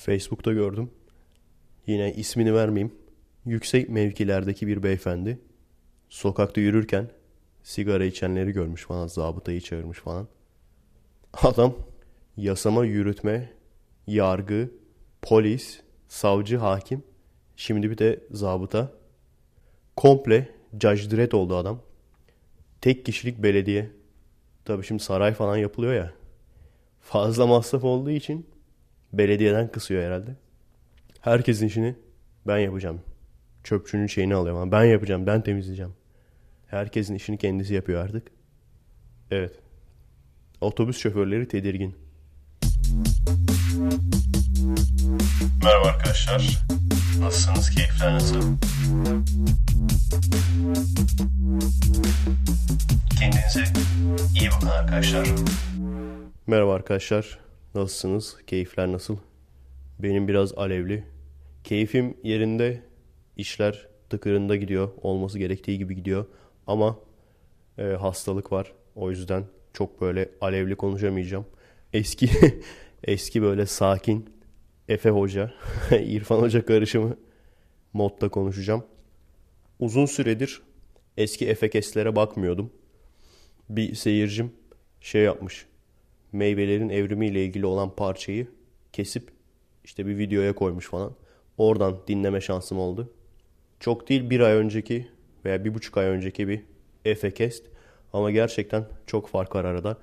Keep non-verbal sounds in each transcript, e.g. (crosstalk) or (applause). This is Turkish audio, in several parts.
Facebook'ta gördüm. Yine ismini vermeyeyim. Yüksek mevkilerdeki bir beyefendi sokakta yürürken sigara içenleri görmüş falan. Zabıtayı çağırmış falan. Adam yasama yürütme, yargı, polis, savcı, hakim. Şimdi bir de zabıta. Komple Judge oldu adam. Tek kişilik belediye. Tabii şimdi saray falan yapılıyor ya. Fazla masraf olduğu için belediyeden kısıyor herhalde. Herkesin işini ben yapacağım. Çöpçünün şeyini alıyorum. Ben yapacağım, ben temizleyeceğim. Herkesin işini kendisi yapıyor artık. Evet. Otobüs şoförleri tedirgin. Merhaba arkadaşlar. Nasılsınız? Keyifler nasıl? Kendinize iyi bakın arkadaşlar. Merhaba arkadaşlar. Nasılsınız? Keyifler nasıl? Benim biraz alevli. Keyfim yerinde. işler tıkırında gidiyor. Olması gerektiği gibi gidiyor. Ama e, hastalık var. O yüzden çok böyle alevli konuşamayacağım. Eski (laughs) eski böyle sakin Efe Hoca, (laughs) İrfan Hoca karışımı modda konuşacağım. Uzun süredir eski Efekes'lere bakmıyordum. Bir seyircim şey yapmış. Meyvelerin evrimiyle ilgili olan parçayı kesip işte bir videoya koymuş falan. Oradan dinleme şansım oldu. Çok değil bir ay önceki veya bir buçuk ay önceki bir Efekest. Ama gerçekten çok fark var arada.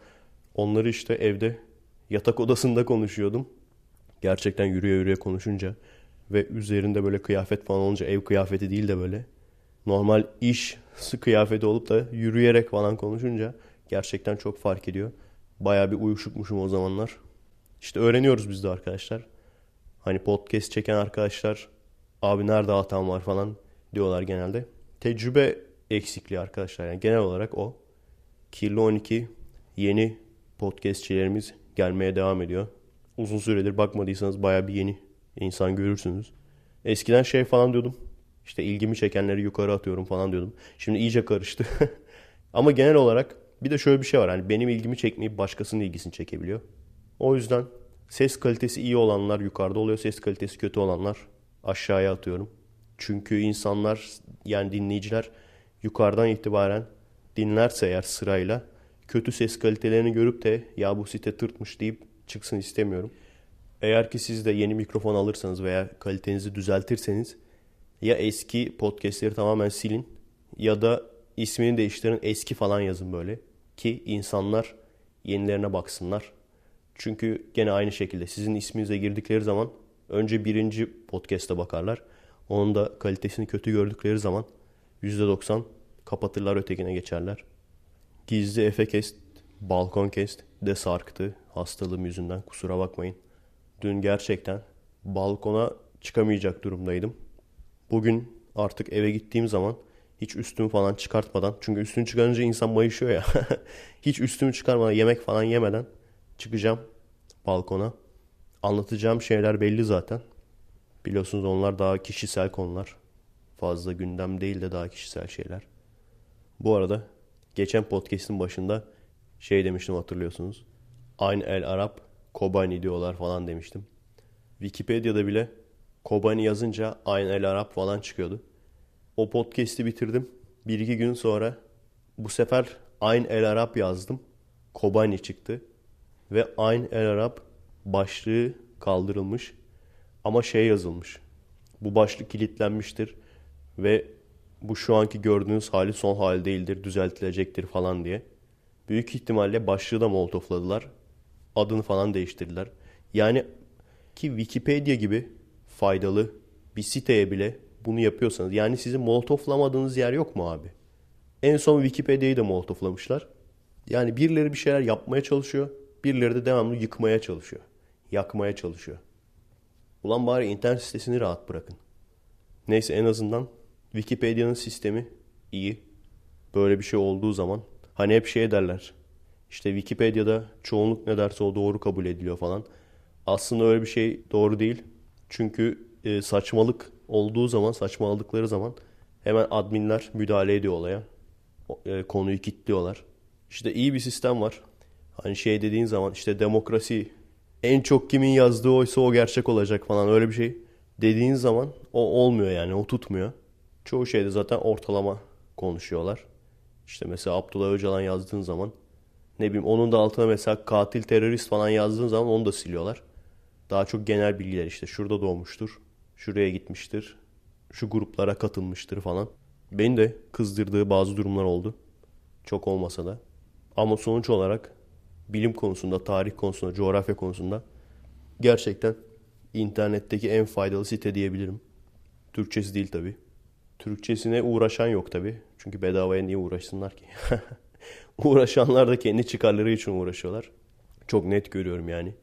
Onları işte evde yatak odasında konuşuyordum. Gerçekten yürüye yürüye konuşunca ve üzerinde böyle kıyafet falan olunca ev kıyafeti değil de böyle normal iş kıyafeti olup da yürüyerek falan konuşunca gerçekten çok fark ediyor. Baya bir uyuşukmuşum o zamanlar. İşte öğreniyoruz biz de arkadaşlar. Hani podcast çeken arkadaşlar abi nerede hatam var falan diyorlar genelde. Tecrübe eksikliği arkadaşlar. Yani genel olarak o. Kirli 12 yeni podcastçilerimiz gelmeye devam ediyor. Uzun süredir bakmadıysanız baya bir yeni insan görürsünüz. Eskiden şey falan diyordum. İşte ilgimi çekenleri yukarı atıyorum falan diyordum. Şimdi iyice karıştı. (laughs) Ama genel olarak bir de şöyle bir şey var. Hani benim ilgimi çekmeyip başkasının ilgisini çekebiliyor. O yüzden ses kalitesi iyi olanlar yukarıda oluyor. Ses kalitesi kötü olanlar aşağıya atıyorum. Çünkü insanlar yani dinleyiciler yukarıdan itibaren dinlerse eğer sırayla kötü ses kalitelerini görüp de ya bu site tırtmış deyip çıksın istemiyorum. Eğer ki siz de yeni mikrofon alırsanız veya kalitenizi düzeltirseniz ya eski podcastleri tamamen silin ya da ismini değiştirin eski falan yazın böyle ki insanlar yenilerine baksınlar. Çünkü gene aynı şekilde sizin isminize girdikleri zaman önce birinci podcast'a bakarlar. Onun da kalitesini kötü gördükleri zaman %90 kapatırlar ötekine geçerler. Gizli Efekest, Balkonkest de sarktı hastalığım yüzünden kusura bakmayın. Dün gerçekten balkona çıkamayacak durumdaydım. Bugün artık eve gittiğim zaman hiç üstümü falan çıkartmadan çünkü üstünü çıkarınca insan mayışıyor ya. (laughs) hiç üstümü çıkarmadan yemek falan yemeden çıkacağım balkona. Anlatacağım şeyler belli zaten. Biliyorsunuz onlar daha kişisel konular. Fazla gündem değil de daha kişisel şeyler. Bu arada geçen podcast'in başında şey demiştim hatırlıyorsunuz. Aynı el Arap Kobani diyorlar falan demiştim. Wikipedia'da bile Kobani yazınca aynı el Arap falan çıkıyordu. O podcast'i bitirdim. Bir iki gün sonra bu sefer aynı el Arap yazdım. Kobani çıktı. Ve aynı el Arap başlığı kaldırılmış. Ama şey yazılmış. Bu başlık kilitlenmiştir. Ve bu şu anki gördüğünüz hali son hali değildir, düzeltilecektir falan diye. Büyük ihtimalle başlığı da molotofladılar. Adını falan değiştirdiler. Yani ki Wikipedia gibi faydalı bir siteye bile bunu yapıyorsanız. Yani sizin molotoflamadığınız yer yok mu abi? En son Wikipedia'yı da molotoflamışlar. Yani birileri bir şeyler yapmaya çalışıyor. Birileri de devamlı yıkmaya çalışıyor. Yakmaya çalışıyor. Ulan bari internet sitesini rahat bırakın. Neyse en azından Wikipedia'nın sistemi iyi. Böyle bir şey olduğu zaman hani hep şey derler. İşte Wikipedia'da çoğunluk ne derse o doğru kabul ediliyor falan. Aslında öyle bir şey doğru değil. Çünkü e, saçmalık olduğu zaman, saçmaladıkları zaman hemen adminler müdahale ediyor olaya. E, konuyu kilitliyorlar. İşte iyi bir sistem var. Hani şey dediğin zaman işte demokrasi en çok kimin yazdığı oysa o gerçek olacak falan öyle bir şey dediğin zaman o olmuyor yani o tutmuyor. Çoğu şeyde zaten ortalama konuşuyorlar. İşte mesela Abdullah Öcalan yazdığın zaman ne bileyim onun da altına mesela katil terörist falan yazdığın zaman onu da siliyorlar. Daha çok genel bilgiler işte şurada doğmuştur, şuraya gitmiştir, şu gruplara katılmıştır falan. Beni de kızdırdığı bazı durumlar oldu. Çok olmasa da. Ama sonuç olarak bilim konusunda, tarih konusunda, coğrafya konusunda gerçekten internetteki en faydalı site diyebilirim. Türkçesi değil tabi. Türkçesine uğraşan yok tabi. Çünkü bedavaya niye uğraşsınlar ki? (laughs) Uğraşanlar da kendi çıkarları için uğraşıyorlar. Çok net görüyorum yani.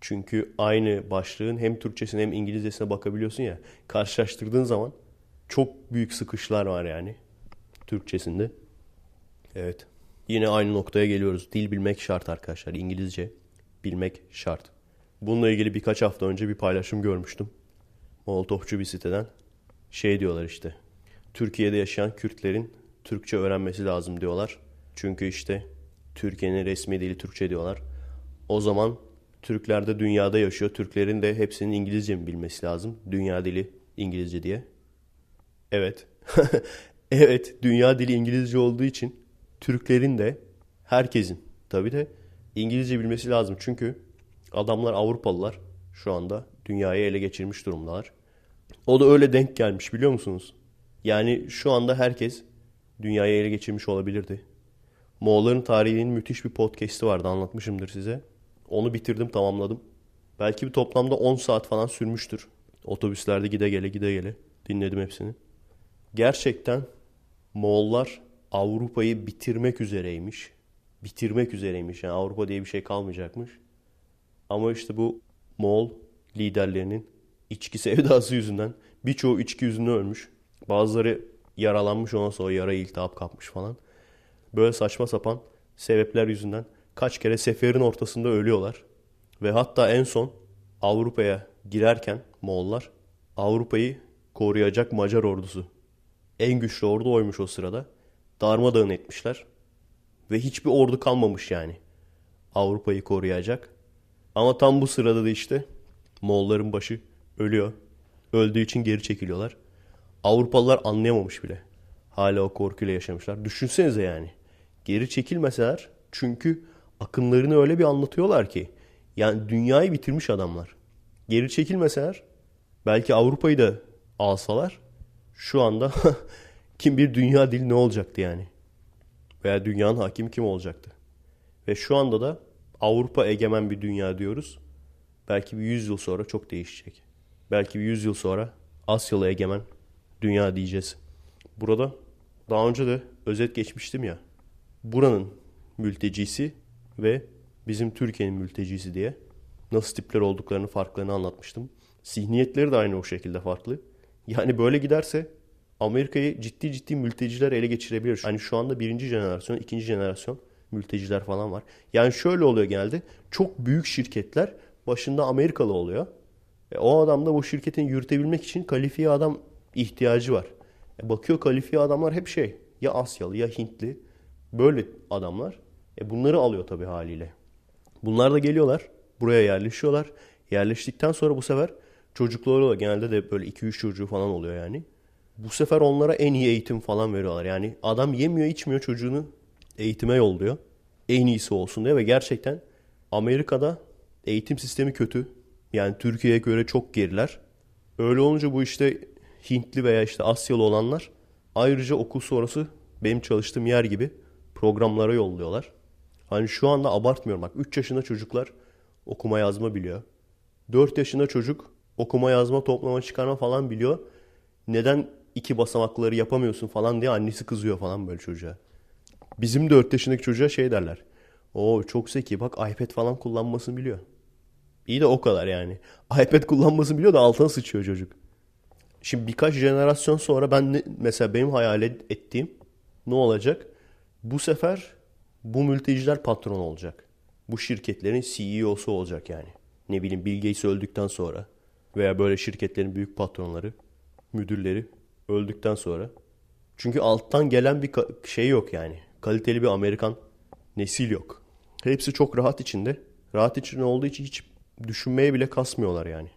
Çünkü aynı başlığın hem Türkçesine hem İngilizcesine bakabiliyorsun ya. Karşılaştırdığın zaman çok büyük sıkışlar var yani Türkçesinde. Evet. Yine aynı noktaya geliyoruz. Dil bilmek şart arkadaşlar. İngilizce bilmek şart. Bununla ilgili birkaç hafta önce bir paylaşım görmüştüm. Molotofçu bir siteden. Şey diyorlar işte. Türkiye'de yaşayan Kürtlerin Türkçe öğrenmesi lazım diyorlar. Çünkü işte Türkiye'nin resmi dili Türkçe diyorlar. O zaman Türkler de dünyada yaşıyor. Türklerin de hepsinin İngilizce mi bilmesi lazım? Dünya dili İngilizce diye. Evet. (laughs) evet, dünya dili İngilizce olduğu için Türklerin de herkesin tabii de İngilizce bilmesi lazım. Çünkü adamlar Avrupalılar şu anda dünyayı ele geçirmiş durumdalar. O da öyle denk gelmiş biliyor musunuz? Yani şu anda herkes dünyayı ele geçirmiş olabilirdi. Moğolların tarihinin müthiş bir podcast'i vardı anlatmışımdır size. Onu bitirdim tamamladım. Belki bir toplamda 10 saat falan sürmüştür. Otobüslerde gide gele gide gele dinledim hepsini. Gerçekten Moğollar Avrupa'yı bitirmek üzereymiş. Bitirmek üzereymiş. Yani Avrupa diye bir şey kalmayacakmış. Ama işte bu Moğol liderlerinin içki (laughs) sevdası yüzünden birçoğu içki yüzünden ölmüş. Bazıları yaralanmış ondan sonra yara iltihap kapmış falan. Böyle saçma sapan sebepler yüzünden kaç kere seferin ortasında ölüyorlar. Ve hatta en son Avrupa'ya girerken Moğollar Avrupa'yı koruyacak Macar ordusu. En güçlü ordu oymuş o sırada. Darmadağın etmişler. Ve hiçbir ordu kalmamış yani. Avrupa'yı koruyacak. Ama tam bu sırada da işte Moğolların başı ölüyor. Öldüğü için geri çekiliyorlar. Avrupalılar anlayamamış bile. Hala o korkuyla yaşamışlar. Düşünsenize yani. Geri çekilmeseler çünkü akınlarını öyle bir anlatıyorlar ki. Yani dünyayı bitirmiş adamlar. Geri çekilmeseler belki Avrupa'yı da alsalar şu anda (laughs) kim bir dünya dili ne olacaktı yani? Veya dünyanın hakimi kim olacaktı? Ve şu anda da Avrupa egemen bir dünya diyoruz. Belki bir 100 yıl sonra çok değişecek. Belki bir 100 yıl sonra Asyalı egemen dünya diyeceğiz. Burada daha önce de özet geçmiştim ya. Buranın mültecisi ve bizim Türkiye'nin mültecisi diye nasıl tipler olduklarını farklarını anlatmıştım. Zihniyetleri de aynı o şekilde farklı. Yani böyle giderse Amerika'yı ciddi ciddi mülteciler ele geçirebilir. Hani şu anda birinci jenerasyon, ikinci jenerasyon mülteciler falan var. Yani şöyle oluyor genelde. Çok büyük şirketler başında Amerikalı oluyor. E, o adam da bu şirketin yürütebilmek için kalifiye adam ihtiyacı var. E, bakıyor kalifiye adamlar hep şey ya Asyalı ya Hintli böyle adamlar. E, bunları alıyor tabii haliyle. Bunlar da geliyorlar buraya yerleşiyorlar. Yerleştikten sonra bu sefer çocukları da genelde de böyle 2-3 çocuğu falan oluyor yani. Bu sefer onlara en iyi eğitim falan veriyorlar. Yani adam yemiyor içmiyor çocuğunu eğitime yolluyor. En iyisi olsun diye ve gerçekten Amerika'da eğitim sistemi kötü. Yani Türkiye'ye göre çok geriler. Öyle olunca bu işte Hintli veya işte Asyalı olanlar ayrıca okul sonrası benim çalıştığım yer gibi programlara yolluyorlar. Hani şu anda abartmıyorum bak 3 yaşında çocuklar okuma yazma biliyor. 4 yaşında çocuk okuma yazma toplama çıkarma falan biliyor. Neden iki basamakları yapamıyorsun falan diye annesi kızıyor falan böyle çocuğa. Bizim 4 yaşındaki çocuğa şey derler. O çok zeki bak iPad falan kullanmasını biliyor. İyi de o kadar yani. (laughs) iPad kullanmasını biliyor da altına sıçıyor çocuk. Şimdi birkaç jenerasyon sonra ben mesela benim hayal ettiğim ne olacak? Bu sefer bu mülteciler patron olacak. Bu şirketlerin CEO'su olacak yani. Ne bileyim Bill Gates öldükten sonra veya böyle şirketlerin büyük patronları, müdürleri öldükten sonra. Çünkü alttan gelen bir şey yok yani. Kaliteli bir Amerikan nesil yok. Hepsi çok rahat içinde. Rahat içinde olduğu için hiç düşünmeye bile kasmıyorlar yani.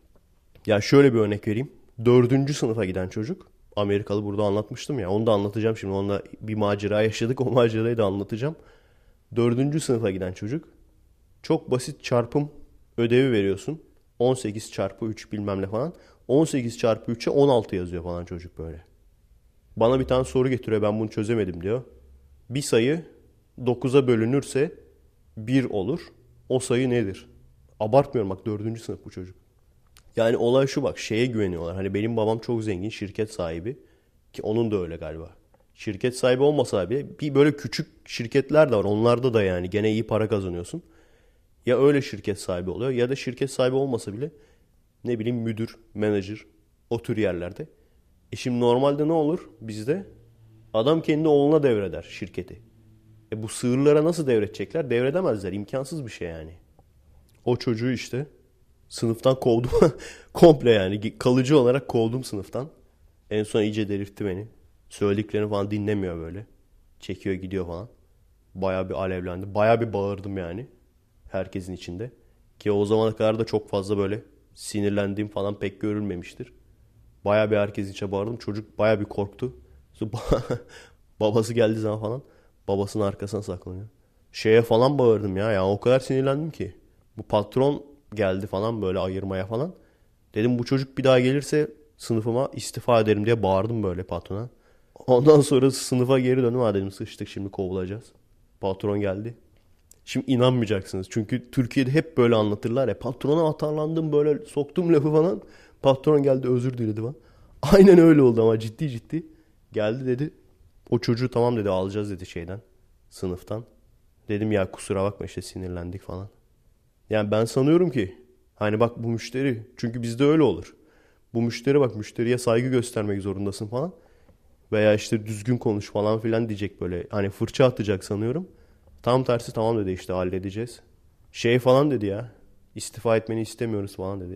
Ya şöyle bir örnek vereyim. Dördüncü sınıfa giden çocuk. Amerikalı burada anlatmıştım ya. Onu da anlatacağım şimdi. Onunla bir macera yaşadık. (laughs) O macerayı da anlatacağım. Dördüncü sınıfa giden çocuk. Çok basit çarpım ödevi veriyorsun. 18 çarpı 3 bilmem ne falan. 18 çarpı 3'e 16 yazıyor falan çocuk böyle. Bana bir tane soru getiriyor ben bunu çözemedim diyor. Bir sayı 9'a bölünürse 1 olur. O sayı nedir? Abartmıyorum bak 4. sınıf bu çocuk. Yani olay şu bak şeye güveniyorlar. Hani benim babam çok zengin şirket sahibi. Ki onun da öyle galiba. Şirket sahibi olmasa bile bir böyle küçük şirketler de var. Onlarda da yani gene iyi para kazanıyorsun. Ya öyle şirket sahibi oluyor ya da şirket sahibi olmasa bile ne bileyim müdür, menajer o tür yerlerde. E şimdi normalde ne olur bizde? Adam kendi oğluna devreder şirketi. E bu sığırlara nasıl devredecekler? Devredemezler. İmkansız bir şey yani. O çocuğu işte sınıftan kovdum. (laughs) Komple yani kalıcı olarak kovdum sınıftan. En son iyice delirtti beni. Söylediklerini falan dinlemiyor böyle. Çekiyor gidiyor falan. Baya bir alevlendi. Baya bir bağırdım yani. Herkesin içinde. Ki o zamana kadar da çok fazla böyle sinirlendiğim falan pek görülmemiştir. Baya bir herkes içe bağırdım. Çocuk baya bir korktu. (laughs) Babası geldiği zaman falan babasının arkasına saklanıyor. Şeye falan bağırdım ya. Yani o kadar sinirlendim ki. Bu patron geldi falan böyle ayırmaya falan. Dedim bu çocuk bir daha gelirse sınıfıma istifa ederim diye bağırdım böyle patrona. Ondan sonra sınıfa geri döndüm. Ha dedim sıçtık şimdi kovulacağız. Patron geldi. Şimdi inanmayacaksınız. Çünkü Türkiye'de hep böyle anlatırlar ya. Patrona atarlandım böyle soktum lafı falan. Patron geldi özür diledi falan. (laughs) Aynen öyle oldu ama ciddi ciddi. Geldi dedi. O çocuğu tamam dedi alacağız dedi şeyden. Sınıftan. Dedim ya kusura bakma işte sinirlendik falan. Yani ben sanıyorum ki hani bak bu müşteri çünkü bizde öyle olur. Bu müşteri bak müşteriye saygı göstermek zorundasın falan. Veya işte düzgün konuş falan filan diyecek böyle. Hani fırça atacak sanıyorum. Tam tersi tamam dedi işte halledeceğiz. Şey falan dedi ya. İstifa etmeni istemiyoruz falan dedi.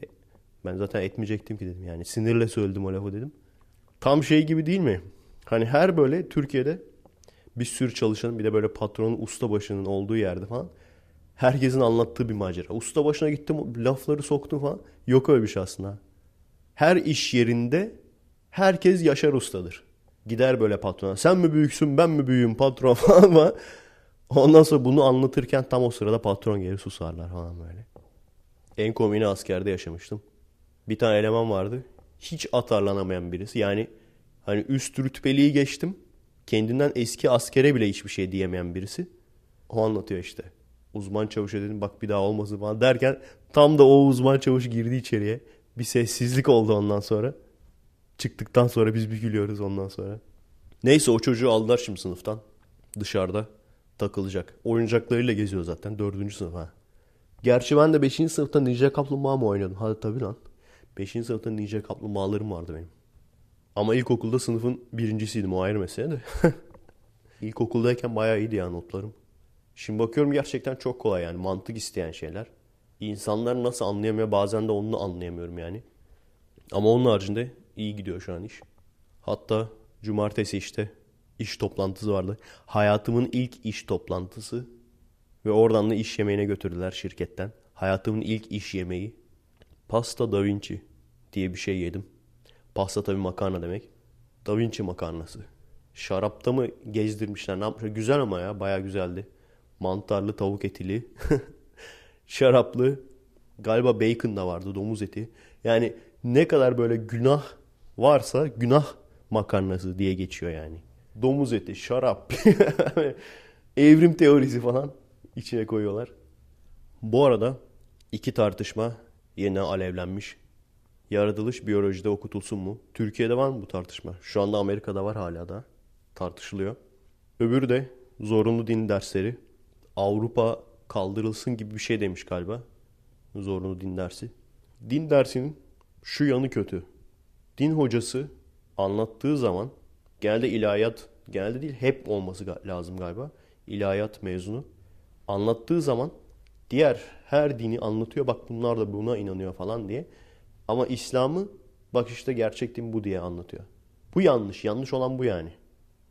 Ben zaten etmeyecektim ki dedim. Yani sinirle söyledim o lafı dedim. Tam şey gibi değil mi? Hani her böyle Türkiye'de bir sürü çalışanın bir de böyle patronun usta başının olduğu yerde falan herkesin anlattığı bir macera. Usta başına gittim lafları soktum falan. Yok öyle bir şey aslında. Her iş yerinde herkes Yaşar Usta'dır. Gider böyle patrona. Sen mi büyüksün ben mi büyüğüm patron (laughs) falan ama ondan sonra bunu anlatırken tam o sırada patron gelir susarlar falan böyle. En komini askerde yaşamıştım. Bir tane eleman vardı. Hiç atarlanamayan birisi. Yani hani üst rütbeliği geçtim. Kendinden eski askere bile hiçbir şey diyemeyen birisi. O anlatıyor işte. Uzman çavuşa dedim bak bir daha olmasın falan derken tam da o uzman çavuş girdi içeriye. Bir sessizlik oldu ondan sonra. Çıktıktan sonra biz bir gülüyoruz ondan sonra. Neyse o çocuğu aldılar şimdi sınıftan. Dışarıda takılacak. Oyuncaklarıyla geziyor zaten. Dördüncü sınıf ha. Gerçi ben de beşinci sınıfta Ninja Kaplumbağa mı oynadım? Hadi tabii lan. Beşinci sınıfta Ninja Kaplumbağalarım vardı benim. Ama ilkokulda sınıfın birincisiydim o ayrı mesele de. (laughs) İlkokuldayken bayağı iyiydi ya notlarım. Şimdi bakıyorum gerçekten çok kolay yani mantık isteyen şeyler. İnsanlar nasıl anlayamıyor bazen de onu anlayamıyorum yani. Ama onun haricinde iyi gidiyor şu an iş. Hatta cumartesi işte iş toplantısı vardı. Hayatımın ilk iş toplantısı. Ve oradan da iş yemeğine götürdüler şirketten. Hayatımın ilk iş yemeği. Pasta Da Vinci diye bir şey yedim. Pasta tabii makarna demek. Da Vinci makarnası. Şarapta mı gezdirmişler ne yapmışlar. Güzel ama ya baya güzeldi. Mantarlı tavuk etili. (laughs) Şaraplı. Galiba bacon da vardı domuz eti. Yani ne kadar böyle günah varsa günah makarnası diye geçiyor yani. Domuz eti, şarap, (laughs) evrim teorisi falan içine koyuyorlar. Bu arada iki tartışma yine alevlenmiş. Yaratılış biyolojide okutulsun mu? Türkiye'de var mı bu tartışma? Şu anda Amerika'da var hala da tartışılıyor. Öbürü de zorunlu din dersleri. Avrupa kaldırılsın gibi bir şey demiş galiba. Zorunlu din dersi. Din dersinin şu yanı kötü. Din hocası anlattığı zaman genelde ilahiyat, genelde değil hep olması lazım galiba. İlahiyat mezunu. Anlattığı zaman diğer her dini anlatıyor. Bak bunlar da buna inanıyor falan diye. Ama İslam'ı bak işte gerçek din bu diye anlatıyor. Bu yanlış. Yanlış olan bu yani.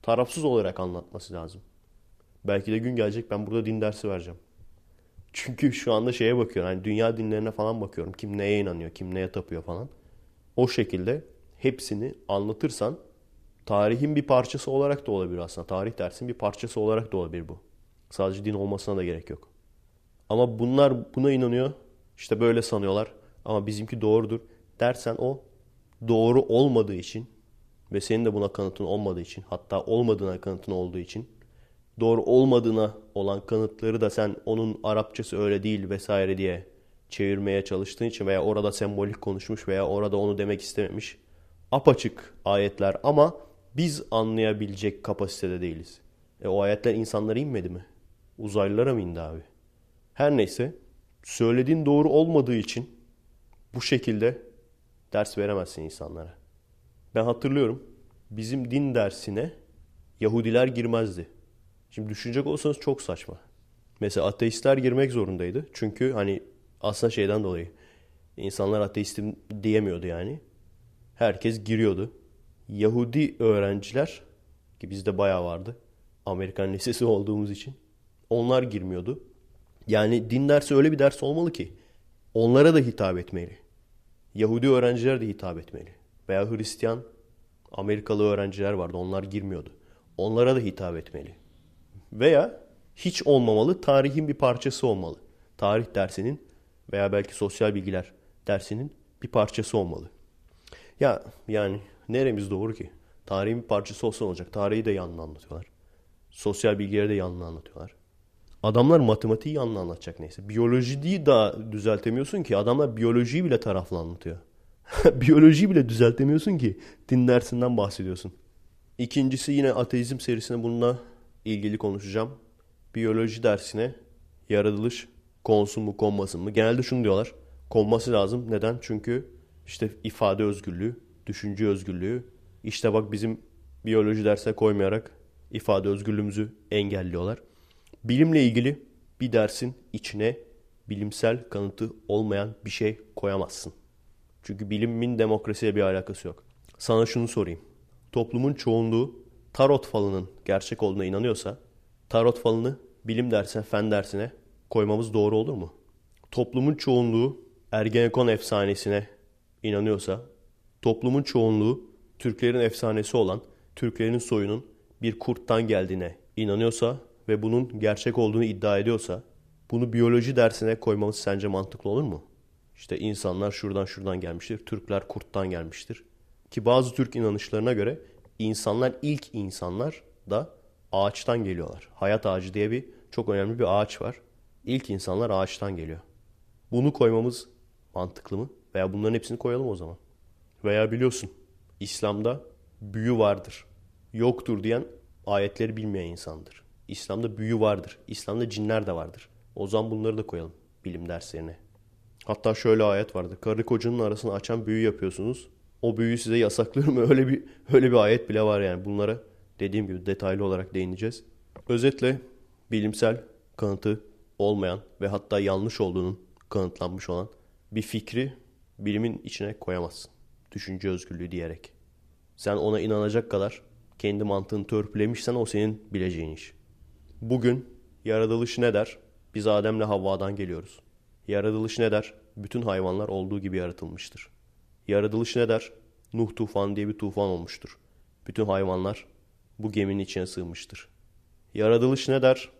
Tarafsız olarak anlatması lazım. Belki de gün gelecek ben burada din dersi vereceğim. Çünkü şu anda şeye bakıyorum. Hani dünya dinlerine falan bakıyorum. Kim neye inanıyor, kim neye tapıyor falan. O şekilde hepsini anlatırsan tarihin bir parçası olarak da olabilir aslında. Tarih dersin bir parçası olarak da olabilir bu. Sadece din olmasına da gerek yok. Ama bunlar buna inanıyor. İşte böyle sanıyorlar. Ama bizimki doğrudur dersen o doğru olmadığı için ve senin de buna kanıtın olmadığı için hatta olmadığına kanıtın olduğu için doğru olmadığına olan kanıtları da sen onun Arapçası öyle değil vesaire diye çevirmeye çalıştığın için veya orada sembolik konuşmuş veya orada onu demek istememiş. Apaçık ayetler ama biz anlayabilecek kapasitede değiliz. E o ayetler insanlara inmedi mi? Uzaylılara mı indi abi? Her neyse söylediğin doğru olmadığı için bu şekilde ders veremezsin insanlara. Ben hatırlıyorum bizim din dersine Yahudiler girmezdi. Şimdi düşünecek olsanız çok saçma. Mesela ateistler girmek zorundaydı. Çünkü hani aslında şeyden dolayı insanlar ateistim diyemiyordu yani. Herkes giriyordu. Yahudi öğrenciler ki bizde bayağı vardı. Amerikan lisesi (laughs) olduğumuz için. Onlar girmiyordu. Yani din dersi öyle bir ders olmalı ki onlara da hitap etmeli. Yahudi öğrenciler de hitap etmeli. Veya Hristiyan Amerikalı öğrenciler vardı. Onlar girmiyordu. Onlara da hitap etmeli. Veya hiç olmamalı, tarihin bir parçası olmalı. Tarih dersinin veya belki sosyal bilgiler dersinin bir parçası olmalı. Ya yani neremiz doğru ki? Tarihin bir parçası olsa olacak. Tarihi de yanına anlatıyorlar. Sosyal bilgileri de yanına anlatıyorlar. Adamlar matematiği yanına anlatacak neyse. Biyolojiyi da düzeltemiyorsun ki. Adamlar biyolojiyi bile taraflı anlatıyor. (laughs) biyolojiyi bile düzeltemiyorsun ki. Din dersinden bahsediyorsun. İkincisi yine ateizm serisinde bununla ilgili konuşacağım. Biyoloji dersine yaratılış konsun mu konmasın mı? Genelde şunu diyorlar. Konması lazım. Neden? Çünkü işte ifade özgürlüğü, düşünce özgürlüğü. İşte bak bizim biyoloji dersine koymayarak ifade özgürlüğümüzü engelliyorlar. Bilimle ilgili bir dersin içine bilimsel kanıtı olmayan bir şey koyamazsın. Çünkü bilimin demokrasiye bir alakası yok. Sana şunu sorayım. Toplumun çoğunluğu tarot falının gerçek olduğuna inanıyorsa tarot falını bilim dersine, fen dersine koymamız doğru olur mu? Toplumun çoğunluğu Ergenekon efsanesine inanıyorsa, toplumun çoğunluğu Türklerin efsanesi olan Türklerin soyunun bir kurttan geldiğine inanıyorsa ve bunun gerçek olduğunu iddia ediyorsa bunu biyoloji dersine koymamız sence mantıklı olur mu? İşte insanlar şuradan şuradan gelmiştir. Türkler kurttan gelmiştir. Ki bazı Türk inanışlarına göre insanlar ilk insanlar da ağaçtan geliyorlar. Hayat ağacı diye bir çok önemli bir ağaç var. İlk insanlar ağaçtan geliyor. Bunu koymamız mantıklı mı? Veya bunların hepsini koyalım o zaman. Veya biliyorsun İslam'da büyü vardır. Yoktur diyen ayetleri bilmeyen insandır. İslam'da büyü vardır. İslam'da cinler de vardır. O zaman bunları da koyalım bilim derslerine. Hatta şöyle ayet vardı. Karı kocanın arasını açan büyü yapıyorsunuz. O büyüyü size yasaklıyorum. (laughs) Öyle bir öyle bir ayet bile var yani. Bunlara dediğim gibi detaylı olarak değineceğiz. Özetle bilimsel kanıtı olmayan ve hatta yanlış olduğunun kanıtlanmış olan bir fikri bilimin içine koyamazsın. Düşünce özgürlüğü diyerek. Sen ona inanacak kadar kendi mantığını törpülemişsen o senin bileceğin iş. Bugün yaratılış ne der? Biz Adem'le Havva'dan geliyoruz. Yaratılış ne der? Bütün hayvanlar olduğu gibi yaratılmıştır. Yaratılış ne der? Nuh tufan diye bir tufan olmuştur. Bütün hayvanlar bu geminin içine sığmıştır. Yaratılış ne der?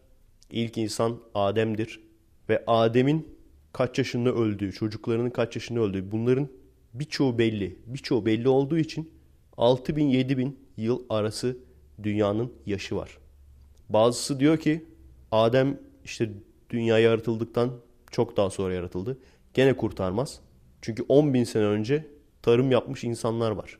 İlk insan Adem'dir ve Adem'in kaç yaşında öldüğü, çocuklarının kaç yaşında öldüğü bunların birçoğu belli. Birçoğu belli olduğu için 6000 7000 yıl arası dünyanın yaşı var. Bazısı diyor ki Adem işte dünya yaratıldıktan çok daha sonra yaratıldı. Gene kurtarmaz. Çünkü 10 bin sene önce tarım yapmış insanlar var.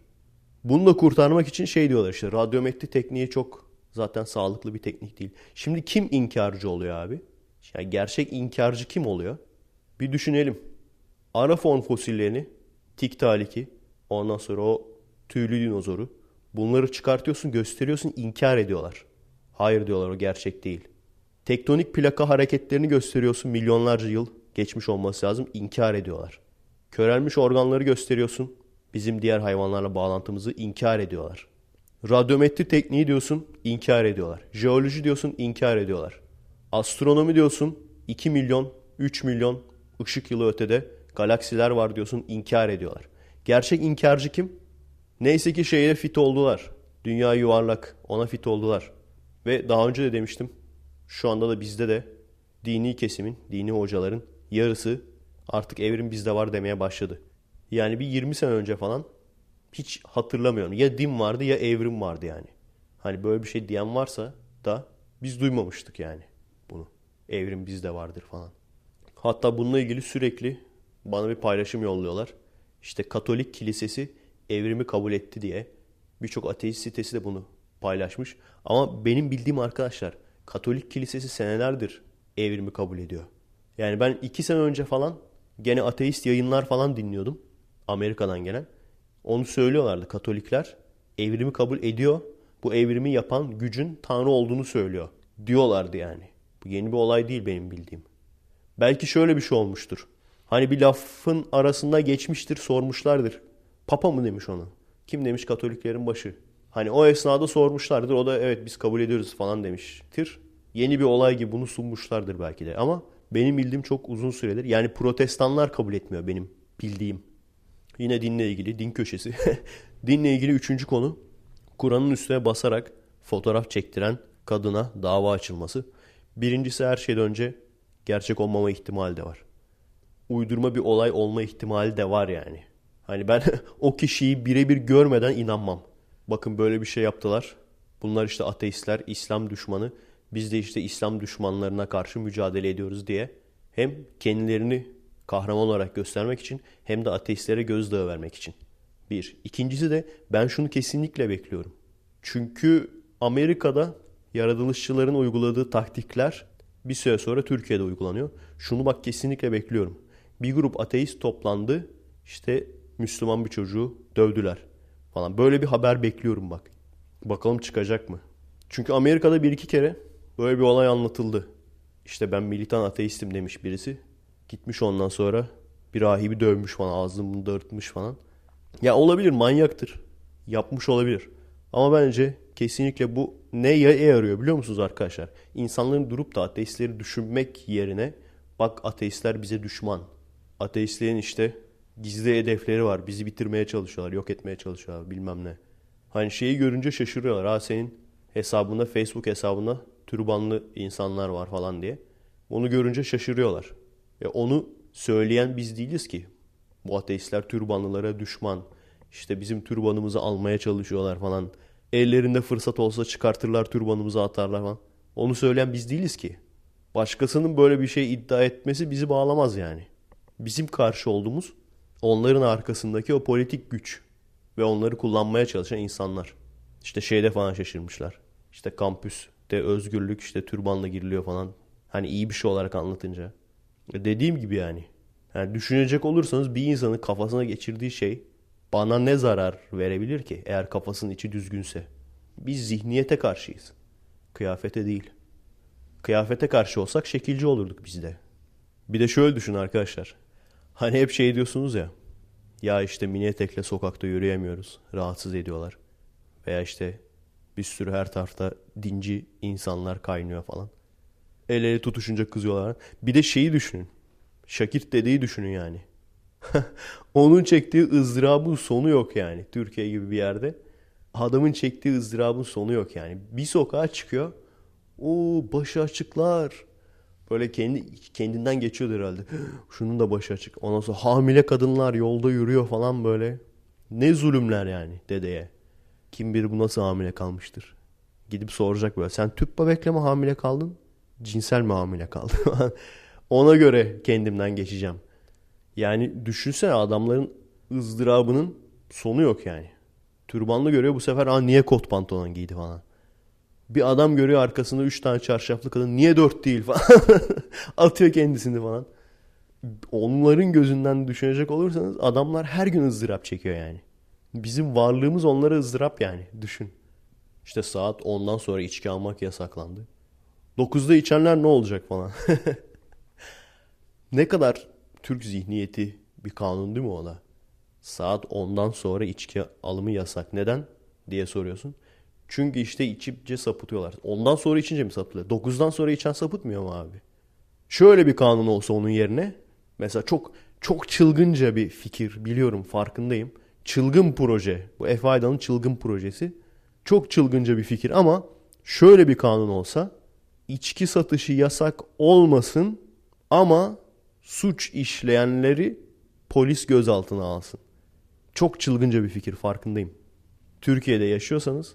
Bunu da kurtarmak için şey diyorlar işte radyometri tekniği çok zaten sağlıklı bir teknik değil. Şimdi kim inkarcı oluyor abi? Yani gerçek inkarcı kim oluyor? Bir düşünelim. Arafon fosillerini, Tiktaliki, ondan sonra o tüylü dinozoru bunları çıkartıyorsun, gösteriyorsun, inkar ediyorlar. Hayır diyorlar o gerçek değil. Tektonik plaka hareketlerini gösteriyorsun milyonlarca yıl geçmiş olması lazım, inkar ediyorlar. Körelmiş organları gösteriyorsun, bizim diğer hayvanlarla bağlantımızı inkar ediyorlar. Radyometri tekniği diyorsun, inkar ediyorlar. Jeoloji diyorsun, inkar ediyorlar. Astronomi diyorsun, 2 milyon 3 milyon ışık yılı ötede galaksiler var diyorsun inkar ediyorlar. Gerçek inkarcı kim? Neyse ki şeye fit oldular. Dünya yuvarlak ona fit oldular. Ve daha önce de demiştim şu anda da bizde de dini kesimin, dini hocaların yarısı artık evrim bizde var demeye başladı. Yani bir 20 sene önce falan hiç hatırlamıyorum. Ya din vardı ya evrim vardı yani. Hani böyle bir şey diyen varsa da biz duymamıştık yani bunu. Evrim bizde vardır falan. Hatta bununla ilgili sürekli bana bir paylaşım yolluyorlar. İşte Katolik Kilisesi evrimi kabul etti diye. Birçok ateist sitesi de bunu paylaşmış. Ama benim bildiğim arkadaşlar Katolik Kilisesi senelerdir evrimi kabul ediyor. Yani ben iki sene önce falan gene ateist yayınlar falan dinliyordum. Amerika'dan gelen. Onu söylüyorlardı Katolikler. Evrimi kabul ediyor. Bu evrimi yapan gücün Tanrı olduğunu söylüyor. Diyorlardı yani. Bu yeni bir olay değil benim bildiğim. Belki şöyle bir şey olmuştur. Hani bir lafın arasında geçmiştir sormuşlardır. Papa mı demiş onu? Kim demiş Katoliklerin başı? Hani o esnada sormuşlardır. O da evet biz kabul ediyoruz falan demiştir. Yeni bir olay gibi bunu sunmuşlardır belki de. Ama benim bildiğim çok uzun süredir. Yani protestanlar kabul etmiyor benim bildiğim. Yine dinle ilgili, din köşesi. (laughs) dinle ilgili üçüncü konu. Kur'an'ın üstüne basarak fotoğraf çektiren kadına dava açılması. Birincisi her şeyden önce gerçek olmama ihtimali de var. Uydurma bir olay olma ihtimali de var yani. Hani ben (laughs) o kişiyi birebir görmeden inanmam. Bakın böyle bir şey yaptılar. Bunlar işte ateistler, İslam düşmanı. Biz de işte İslam düşmanlarına karşı mücadele ediyoruz diye hem kendilerini kahraman olarak göstermek için hem de ateistlere gözdağı vermek için. Bir. İkincisi de ben şunu kesinlikle bekliyorum. Çünkü Amerika'da yaratılışçıların uyguladığı taktikler bir süre sonra Türkiye'de uygulanıyor. Şunu bak kesinlikle bekliyorum. Bir grup ateist toplandı. İşte Müslüman bir çocuğu dövdüler falan. Böyle bir haber bekliyorum bak. Bakalım çıkacak mı? Çünkü Amerika'da bir iki kere böyle bir olay anlatıldı. İşte ben militan ateistim demiş birisi. Gitmiş ondan sonra bir rahibi dövmüş falan ağzını dağıtmış falan. Ya olabilir manyaktır. Yapmış olabilir. Ama bence kesinlikle bu neye yarıyor biliyor musunuz arkadaşlar? İnsanların durup da ateistleri düşünmek yerine bak ateistler bize düşman. Ateistlerin işte gizli hedefleri var. Bizi bitirmeye çalışıyorlar, yok etmeye çalışıyorlar bilmem ne. Hani şeyi görünce şaşırıyorlar. Ha senin hesabında, Facebook hesabında türbanlı insanlar var falan diye. Onu görünce şaşırıyorlar. Ya onu söyleyen biz değiliz ki. Bu ateistler türbanlılara düşman. İşte bizim türbanımızı almaya çalışıyorlar falan. Ellerinde fırsat olsa çıkartırlar türbanımızı atarlar falan. Onu söyleyen biz değiliz ki. Başkasının böyle bir şey iddia etmesi bizi bağlamaz yani. Bizim karşı olduğumuz onların arkasındaki o politik güç ve onları kullanmaya çalışan insanlar. İşte şeyde falan şaşırmışlar. İşte kampüste özgürlük işte türbanla giriliyor falan. Hani iyi bir şey olarak anlatınca. E dediğim gibi yani. Yani düşünecek olursanız bir insanın kafasına geçirdiği şey bana ne zarar verebilir ki eğer kafasının içi düzgünse? Biz zihniyete karşıyız. Kıyafete değil. Kıyafete karşı olsak şekilci olurduk biz de. Bir de şöyle düşün arkadaşlar. Hani hep şey diyorsunuz ya. Ya işte mini etekle sokakta yürüyemiyoruz. Rahatsız ediyorlar. Veya işte bir sürü her tarafta dinci insanlar kaynıyor falan. El ele tutuşunca kızıyorlar. Bir de şeyi düşünün. Şakir dedeyi düşünün yani. (laughs) Onun çektiği ızdırabın sonu yok yani. Türkiye gibi bir yerde. Adamın çektiği ızdırabın sonu yok yani. Bir sokağa çıkıyor. O başı açıklar. Böyle kendi kendinden geçiyordu herhalde. (gasps) Şunun da başı açık. Ondan sonra hamile kadınlar yolda yürüyor falan böyle. Ne zulümler yani dedeye. Kim bilir bu nasıl hamile kalmıştır. Gidip soracak böyle. Sen tüp bebekle mi hamile kaldın? Cinsel mi hamile kaldın? (laughs) Ona göre kendimden geçeceğim. Yani düşünsene adamların ızdırabının sonu yok yani. Türbanlı görüyor bu sefer Aa, niye kot pantolon giydi falan. Bir adam görüyor arkasında üç tane çarşaflı kadın niye dört değil falan. (laughs) Atıyor kendisini falan. Onların gözünden düşünecek olursanız adamlar her gün ızdırap çekiyor yani. Bizim varlığımız onlara ızdırap yani düşün. İşte saat 10'dan sonra içki almak yasaklandı. 9'da içenler ne olacak falan. (laughs) ne kadar Türk zihniyeti bir kanun değil mi o da? Saat 10'dan sonra içki alımı yasak. Neden? diye soruyorsun. Çünkü işte içipce sapıtıyorlar. Ondan sonra içince mi sapıtıyor? 9'dan sonra içen sapıtmıyor mu abi? Şöyle bir kanun olsa onun yerine mesela çok çok çılgınca bir fikir biliyorum farkındayım. Çılgın proje. Bu Efe Aydan'ın çılgın projesi. Çok çılgınca bir fikir ama şöyle bir kanun olsa içki satışı yasak olmasın ama suç işleyenleri polis gözaltına alsın. Çok çılgınca bir fikir farkındayım. Türkiye'de yaşıyorsanız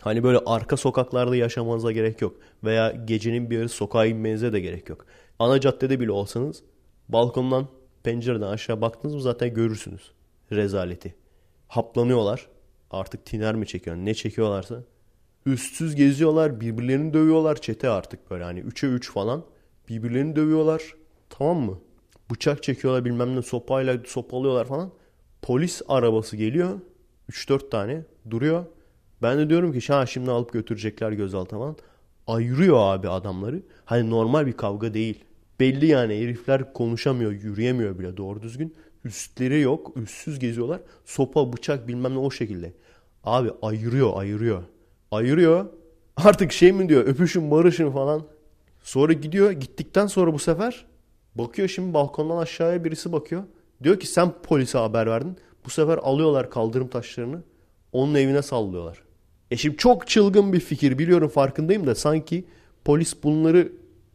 hani böyle arka sokaklarda yaşamanıza gerek yok. Veya gecenin bir yarısı sokağa inmenize de gerek yok. Ana caddede bile olsanız balkondan pencereden aşağı baktınız mı zaten görürsünüz rezaleti. Haplanıyorlar. Artık tiner mi çekiyor ne çekiyorlarsa. Üstsüz geziyorlar birbirlerini dövüyorlar çete artık böyle hani 3'e 3 falan. Birbirlerini dövüyorlar tamam mı? Bıçak çekiyorlar bilmem ne sopayla sopalıyorlar falan. Polis arabası geliyor. 3-4 tane duruyor. Ben de diyorum ki ha şimdi alıp götürecekler gözaltına falan. Ayırıyor abi adamları. Hani normal bir kavga değil. Belli yani herifler konuşamıyor, yürüyemiyor bile doğru düzgün. Üstleri yok, üstsüz geziyorlar. Sopa, bıçak bilmem ne o şekilde. Abi ayırıyor, ayırıyor. Ayırıyor. Artık şey mi diyor öpüşün barışın falan. Sonra gidiyor. Gittikten sonra bu sefer bakıyor şimdi balkondan aşağıya birisi bakıyor. Diyor ki sen polise haber verdin. Bu sefer alıyorlar kaldırım taşlarını. Onun evine sallıyorlar. E şimdi çok çılgın bir fikir biliyorum farkındayım da sanki polis bunları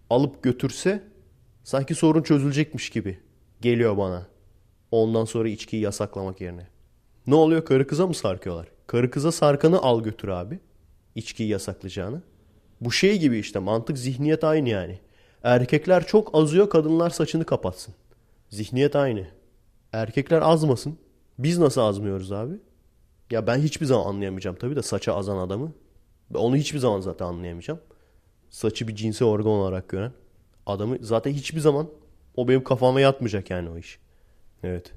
alıp götürse sanki sorun çözülecekmiş gibi geliyor bana. Ondan sonra içkiyi yasaklamak yerine. Ne oluyor karı kıza mı sarkıyorlar? Karı kıza sarkanı al götür abi. İçkiyi yasaklayacağını. Bu şey gibi işte mantık zihniyet aynı yani. Erkekler çok azıyor kadınlar saçını kapatsın. Zihniyet aynı. Erkekler azmasın. Biz nasıl azmıyoruz abi? Ya ben hiçbir zaman anlayamayacağım tabii de saça azan adamı. Onu hiçbir zaman zaten anlayamayacağım. Saçı bir cinsel organ olarak gören adamı zaten hiçbir zaman o benim kafama yatmayacak yani o iş. Evet.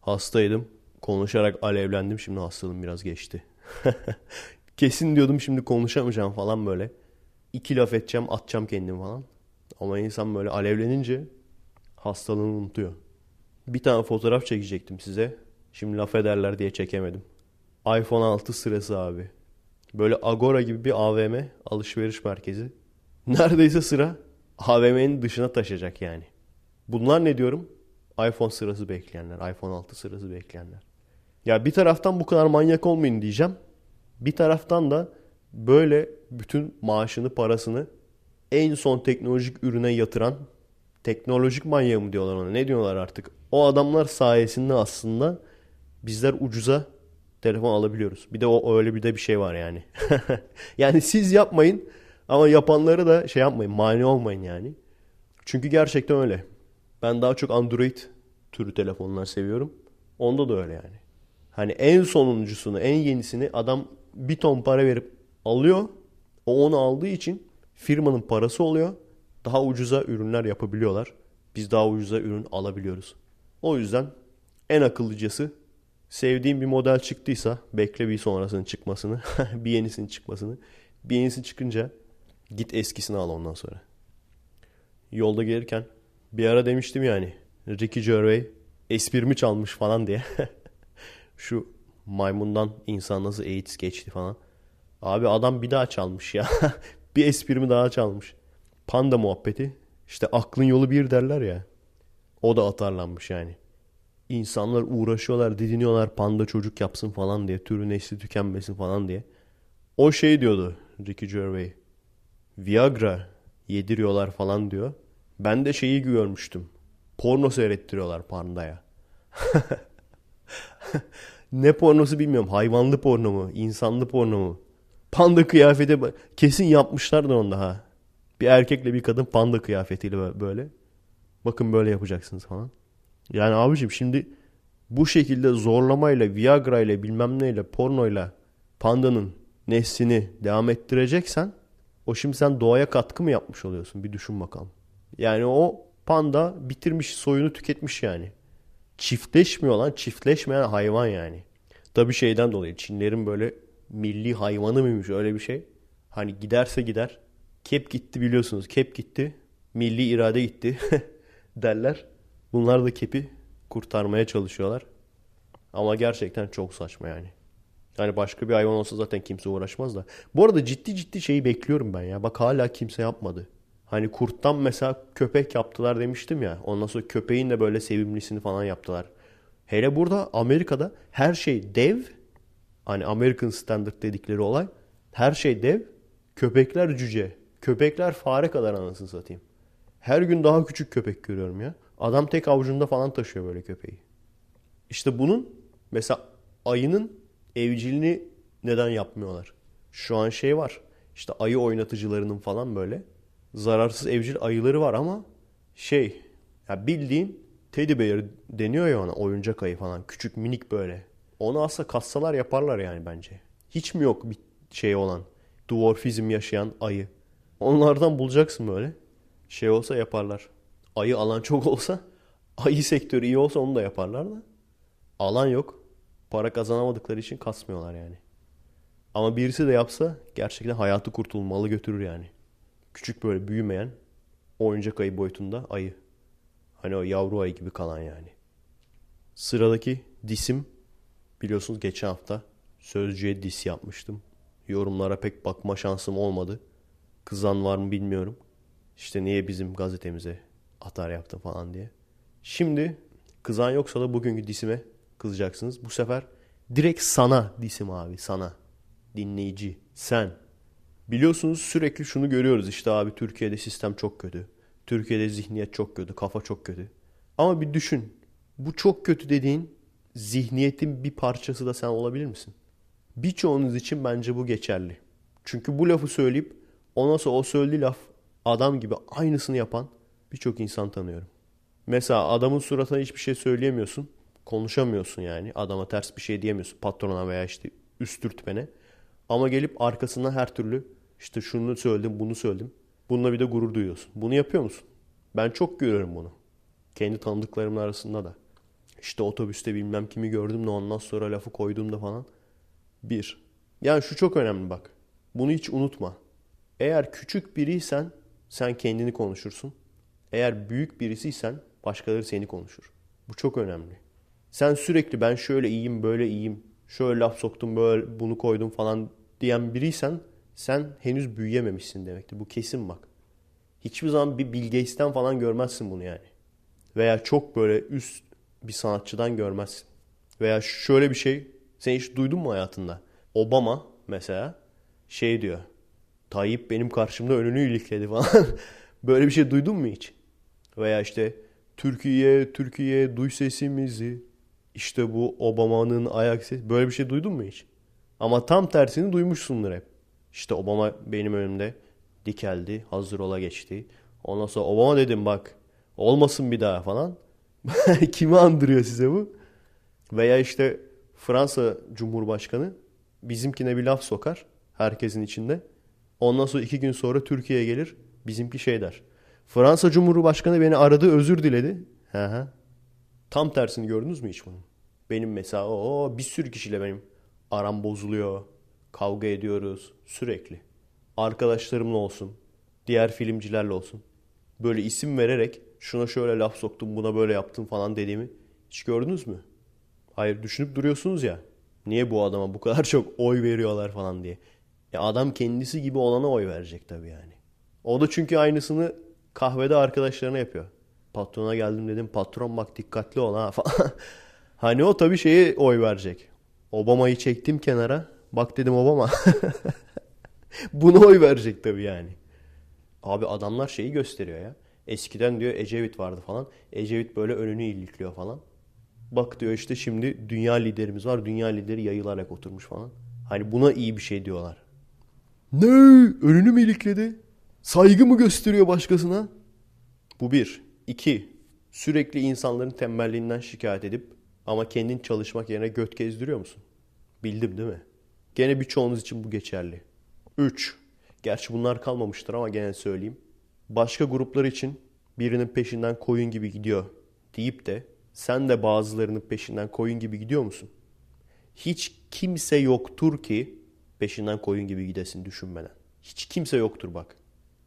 Hastaydım. Konuşarak alevlendim. Şimdi hastalığım biraz geçti. (laughs) Kesin diyordum şimdi konuşamayacağım falan böyle. İki laf edeceğim atacağım kendimi falan. Ama insan böyle alevlenince hastalığını unutuyor. Bir tane fotoğraf çekecektim size. Şimdi laf ederler diye çekemedim. iPhone 6 sırası abi. Böyle Agora gibi bir AVM alışveriş merkezi. Neredeyse sıra AVM'nin dışına taşacak yani. Bunlar ne diyorum? iPhone sırası bekleyenler. iPhone 6 sırası bekleyenler. Ya bir taraftan bu kadar manyak olmayın diyeceğim. Bir taraftan da böyle bütün maaşını, parasını en son teknolojik ürüne yatıran teknolojik manyağı mı diyorlar ona? Ne diyorlar artık? O adamlar sayesinde aslında bizler ucuza telefon alabiliyoruz. Bir de o öyle bir de bir şey var yani. (laughs) yani siz yapmayın ama yapanları da şey yapmayın, mani olmayın yani. Çünkü gerçekten öyle. Ben daha çok Android türü telefonlar seviyorum. Onda da öyle yani. Hani en sonuncusunu, en yenisini adam bir ton para verip alıyor. O onu aldığı için firmanın parası oluyor. Daha ucuza ürünler yapabiliyorlar. Biz daha ucuza ürün alabiliyoruz. O yüzden en akıllıcası sevdiğim bir model çıktıysa bekle bir sonrasının çıkmasını, (laughs) bir yenisinin çıkmasını. Bir yenisi çıkınca git eskisini al ondan sonra. Yolda gelirken bir ara demiştim yani Ricky Gervais esprimi çalmış falan diye. (laughs) Şu maymundan insan nasıl AIDS geçti falan. Abi adam bir daha çalmış ya. (laughs) bir esprimi daha çalmış. Panda muhabbeti. İşte aklın yolu bir derler ya. O da atarlanmış yani. İnsanlar uğraşıyorlar, didiniyorlar panda çocuk yapsın falan diye. Türü nesli tükenmesin falan diye. O şey diyordu Ricky Gervais. Viagra yediriyorlar falan diyor. Ben de şeyi görmüştüm. Porno seyrettiriyorlar pandaya. (laughs) ne pornosu bilmiyorum. Hayvanlı porno mu? insanlı porno mu? Panda kıyafeti kesin yapmışlardır onda ha. Bir erkekle bir kadın panda kıyafetiyle böyle. Bakın böyle yapacaksınız falan. Yani abicim şimdi bu şekilde zorlamayla, Viagra ile bilmem neyle, pornoyla pandanın neslini devam ettireceksen o şimdi sen doğaya katkı mı yapmış oluyorsun? Bir düşün bakalım. Yani o panda bitirmiş soyunu tüketmiş yani. Çiftleşmiyor lan çiftleşmeyen hayvan yani. Tabi şeyden dolayı Çinlerin böyle milli hayvanı mıymış öyle bir şey. Hani giderse gider. Kep gitti biliyorsunuz. Kep gitti. Milli irade gitti (laughs) derler. Bunlar da kepi kurtarmaya çalışıyorlar. Ama gerçekten çok saçma yani. Yani başka bir hayvan olsa zaten kimse uğraşmaz da. Bu arada ciddi ciddi şeyi bekliyorum ben ya. Bak hala kimse yapmadı. Hani kurttan mesela köpek yaptılar demiştim ya. Ondan sonra köpeğin de böyle sevimlisini falan yaptılar. Hele burada Amerika'da her şey dev. Hani American Standard dedikleri olay. Her şey dev. Köpekler cüce. Köpekler fare kadar anasını satayım. Her gün daha küçük köpek görüyorum ya. Adam tek avucunda falan taşıyor böyle köpeği. İşte bunun mesela ayının evcilini neden yapmıyorlar? Şu an şey var. İşte ayı oynatıcılarının falan böyle zararsız evcil ayıları var ama şey ya bildiğin teddy bear deniyor ya ona oyuncak ayı falan küçük minik böyle. Onu aslında kassalar yaparlar yani bence. Hiç mi yok bir şey olan dwarfizm yaşayan ayı? Onlardan bulacaksın böyle. Şey olsa yaparlar. Ayı alan çok olsa (laughs) ayı sektörü iyi olsa onu da yaparlar da. Alan yok. Para kazanamadıkları için kasmıyorlar yani. Ama birisi de yapsa gerçekten hayatı kurtulmalı götürür yani. Küçük böyle büyümeyen oyuncak ayı boyutunda ayı. Hani o yavru ayı gibi kalan yani. Sıradaki disim biliyorsunuz geçen hafta sözcüye dis yapmıştım. Yorumlara pek bakma şansım olmadı. Kızan var mı bilmiyorum. İşte niye bizim gazetemize atar yaptı falan diye. Şimdi kızan yoksa da bugünkü disime kızacaksınız. Bu sefer direkt sana disim abi sana. Dinleyici sen. Biliyorsunuz sürekli şunu görüyoruz işte abi Türkiye'de sistem çok kötü. Türkiye'de zihniyet çok kötü, kafa çok kötü. Ama bir düşün. Bu çok kötü dediğin zihniyetin bir parçası da sen olabilir misin? Birçoğunuz için bence bu geçerli. Çünkü bu lafı söyleyip ondan sonra o söylediği laf adam gibi aynısını yapan birçok insan tanıyorum. Mesela adamın suratına hiçbir şey söyleyemiyorsun. Konuşamıyorsun yani. Adama ters bir şey diyemiyorsun. Patrona veya işte üstürtmene. Ama gelip arkasından her türlü işte şunu söyledim, bunu söyledim. Bununla bir de gurur duyuyorsun. Bunu yapıyor musun? Ben çok görüyorum bunu. Kendi tanıdıklarımın arasında da. İşte otobüste bilmem kimi gördüm de ondan sonra lafı koyduğumda falan. Bir. Yani şu çok önemli bak. Bunu hiç unutma. Eğer küçük biriysen sen kendini konuşursun. Eğer büyük birisiysen başkaları seni konuşur. Bu çok önemli. Sen sürekli ben şöyle iyiyim, böyle iyiyim, şöyle laf soktum, böyle bunu koydum falan diyen biriysen sen henüz büyüyememişsin demektir. Bu kesin bak. Hiçbir zaman bir Bill Gates'ten falan görmezsin bunu yani. Veya çok böyle üst bir sanatçıdan görmezsin. Veya şöyle bir şey sen hiç duydun mu hayatında? Obama mesela şey diyor. Tayyip benim karşımda önünü ilikledi (laughs) falan. böyle bir şey duydun mu hiç? Veya işte Türkiye, Türkiye duy sesimizi. İşte bu Obama'nın ayak sesi. Böyle bir şey duydun mu hiç? Ama tam tersini duymuşsundur hep. İşte Obama benim önümde dikeldi. Hazır ola geçti. Ondan sonra Obama dedim bak olmasın bir daha falan. (laughs) Kimi andırıyor size bu? Veya işte Fransa Cumhurbaşkanı bizimkine bir laf sokar herkesin içinde. Ondan sonra iki gün sonra Türkiye'ye gelir bizimki şey der. Fransa Cumhurbaşkanı beni aradı özür diledi. Hı hı. Tam tersini gördünüz mü hiç bunun? Benim mesela o bir sürü kişiyle benim aram bozuluyor. Kavga ediyoruz sürekli. Arkadaşlarımla olsun, diğer filmcilerle olsun. Böyle isim vererek şuna şöyle laf soktum, buna böyle yaptım falan dediğimi hiç gördünüz mü? Hayır düşünüp duruyorsunuz ya. Niye bu adama bu kadar (laughs) çok oy veriyorlar falan diye. Ya adam kendisi gibi olana oy verecek tabii yani. O da çünkü aynısını kahvede arkadaşlarına yapıyor. Patrona geldim dedim patron bak dikkatli ol ha (laughs) falan. hani o tabii şeye oy verecek. Obama'yı çektim kenara. Bak dedim Obama. (laughs) Bunu oy verecek tabii yani. Abi adamlar şeyi gösteriyor ya. Eskiden diyor Ecevit vardı falan. Ecevit böyle önünü ilikliyor falan. Bak diyor işte şimdi dünya liderimiz var. Dünya lideri yayılarak oturmuş falan. Hani buna iyi bir şey diyorlar. Ne? Önünü mü ilikledi? Saygı mı gösteriyor başkasına? Bu bir. İki. Sürekli insanların tembelliğinden şikayet edip ama kendin çalışmak yerine göt gezdiriyor musun? Bildim değil mi? Gene birçoğunuz için bu geçerli. 3. Gerçi bunlar kalmamıştır ama gene söyleyeyim. Başka gruplar için birinin peşinden koyun gibi gidiyor deyip de sen de bazılarının peşinden koyun gibi gidiyor musun? Hiç kimse yoktur ki peşinden koyun gibi gidesin düşünmeden. Hiç kimse yoktur bak.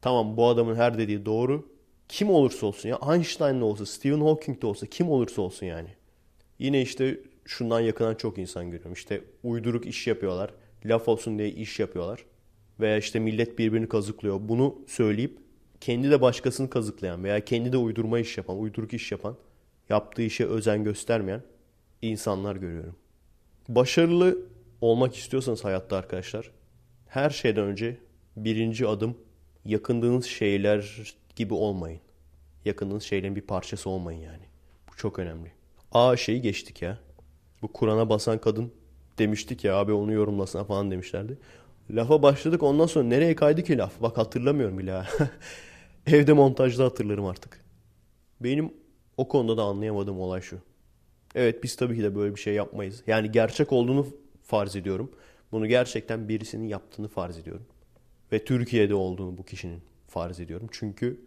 Tamam bu adamın her dediği doğru. Kim olursa olsun ya Einstein de olsa, Stephen Hawking de olsa kim olursa olsun yani. Yine işte şundan yakınan çok insan görüyorum. İşte uyduruk iş yapıyorlar. Laf olsun diye iş yapıyorlar. Veya işte millet birbirini kazıklıyor. Bunu söyleyip kendi de başkasını kazıklayan veya kendi de uydurma iş yapan, uyduruk iş yapan, yaptığı işe özen göstermeyen insanlar görüyorum. Başarılı olmak istiyorsanız hayatta arkadaşlar, her şeyden önce birinci adım yakındığınız şeyler gibi olmayın. Yakındığınız şeylerin bir parçası olmayın yani. Bu çok önemli. A şeyi geçtik ya. Bu Kur'an'a basan kadın demiştik ya abi onu yorumlasana falan demişlerdi. Lafa başladık ondan sonra nereye kaydı ki laf? Bak hatırlamıyorum bile. (laughs) Evde montajda hatırlarım artık. Benim o konuda da anlayamadığım olay şu. Evet biz tabii ki de böyle bir şey yapmayız. Yani gerçek olduğunu farz ediyorum. Bunu gerçekten birisinin yaptığını farz ediyorum. Ve Türkiye'de olduğunu bu kişinin farz ediyorum. Çünkü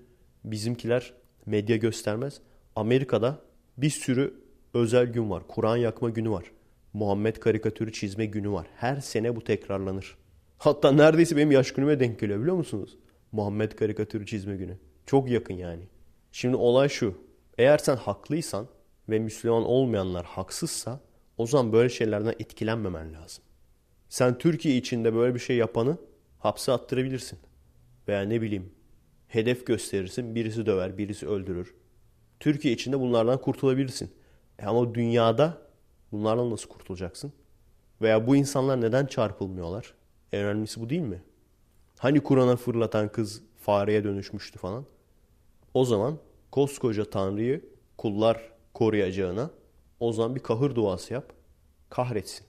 bizimkiler medya göstermez. Amerika'da bir sürü özel gün var. Kur'an yakma günü var. Muhammed karikatürü çizme günü var. Her sene bu tekrarlanır. Hatta neredeyse benim yaş günüme denk geliyor biliyor musunuz? Muhammed karikatürü çizme günü. Çok yakın yani. Şimdi olay şu. Eğer sen haklıysan ve Müslüman olmayanlar haksızsa o zaman böyle şeylerden etkilenmemen lazım. Sen Türkiye içinde böyle bir şey yapanı hapse attırabilirsin. Veya ne bileyim hedef gösterirsin birisi döver birisi öldürür. Türkiye içinde bunlardan kurtulabilirsin. E ama dünyada bunlardan nasıl kurtulacaksın? Veya bu insanlar neden çarpılmıyorlar? En önemlisi bu değil mi? Hani Kur'an'a fırlatan kız fareye dönüşmüştü falan. O zaman koskoca Tanrı'yı kullar koruyacağına o zaman bir kahır duası yap. Kahretsin.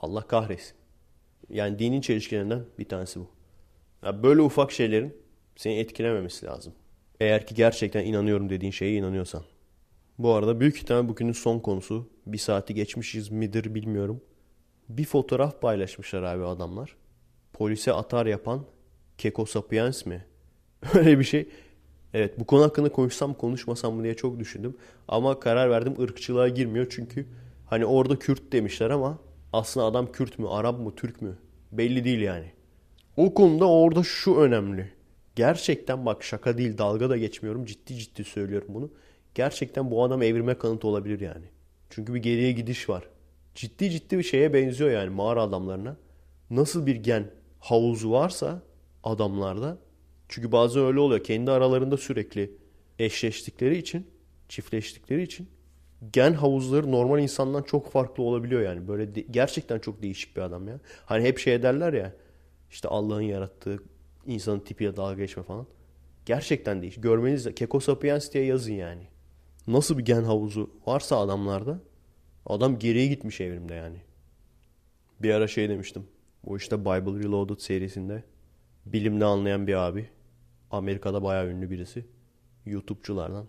Allah kahretsin. Yani dinin çelişkilerinden bir tanesi bu. Yani böyle ufak şeylerin seni etkilememesi lazım. Eğer ki gerçekten inanıyorum dediğin şeye inanıyorsan. Bu arada büyük ihtimal bugünün son konusu. Bir saati geçmişiz midir bilmiyorum. Bir fotoğraf paylaşmışlar abi adamlar. Polise atar yapan Keko Sapiens mi? (laughs) Öyle bir şey. Evet bu konu hakkında konuşsam konuşmasam mı diye çok düşündüm. Ama karar verdim ırkçılığa girmiyor. Çünkü hani orada Kürt demişler ama aslında adam Kürt mü, Arap mı, Türk mü? Belli değil yani. O konuda orada şu önemli. Gerçekten bak şaka değil dalga da geçmiyorum. Ciddi ciddi söylüyorum bunu. Gerçekten bu adam evrime kanıtı olabilir yani. Çünkü bir geriye gidiş var. Ciddi ciddi bir şeye benziyor yani mağara adamlarına. Nasıl bir gen havuzu varsa adamlarda. Çünkü bazen öyle oluyor. Kendi aralarında sürekli eşleştikleri için, çiftleştikleri için gen havuzları normal insandan çok farklı olabiliyor yani. Böyle de, gerçekten çok değişik bir adam ya. Hani hep şey ederler ya. İşte Allah'ın yarattığı insanın tipiyle dalga geçme falan. Gerçekten değişik. Görmeniz Keko Sapiens diye yazın yani. Nasıl bir gen havuzu varsa adamlarda adam geriye gitmiş evrimde yani. Bir ara şey demiştim. Bu işte Bible Reloaded serisinde bilimle anlayan bir abi. Amerika'da bayağı ünlü birisi. YouTube'culardan.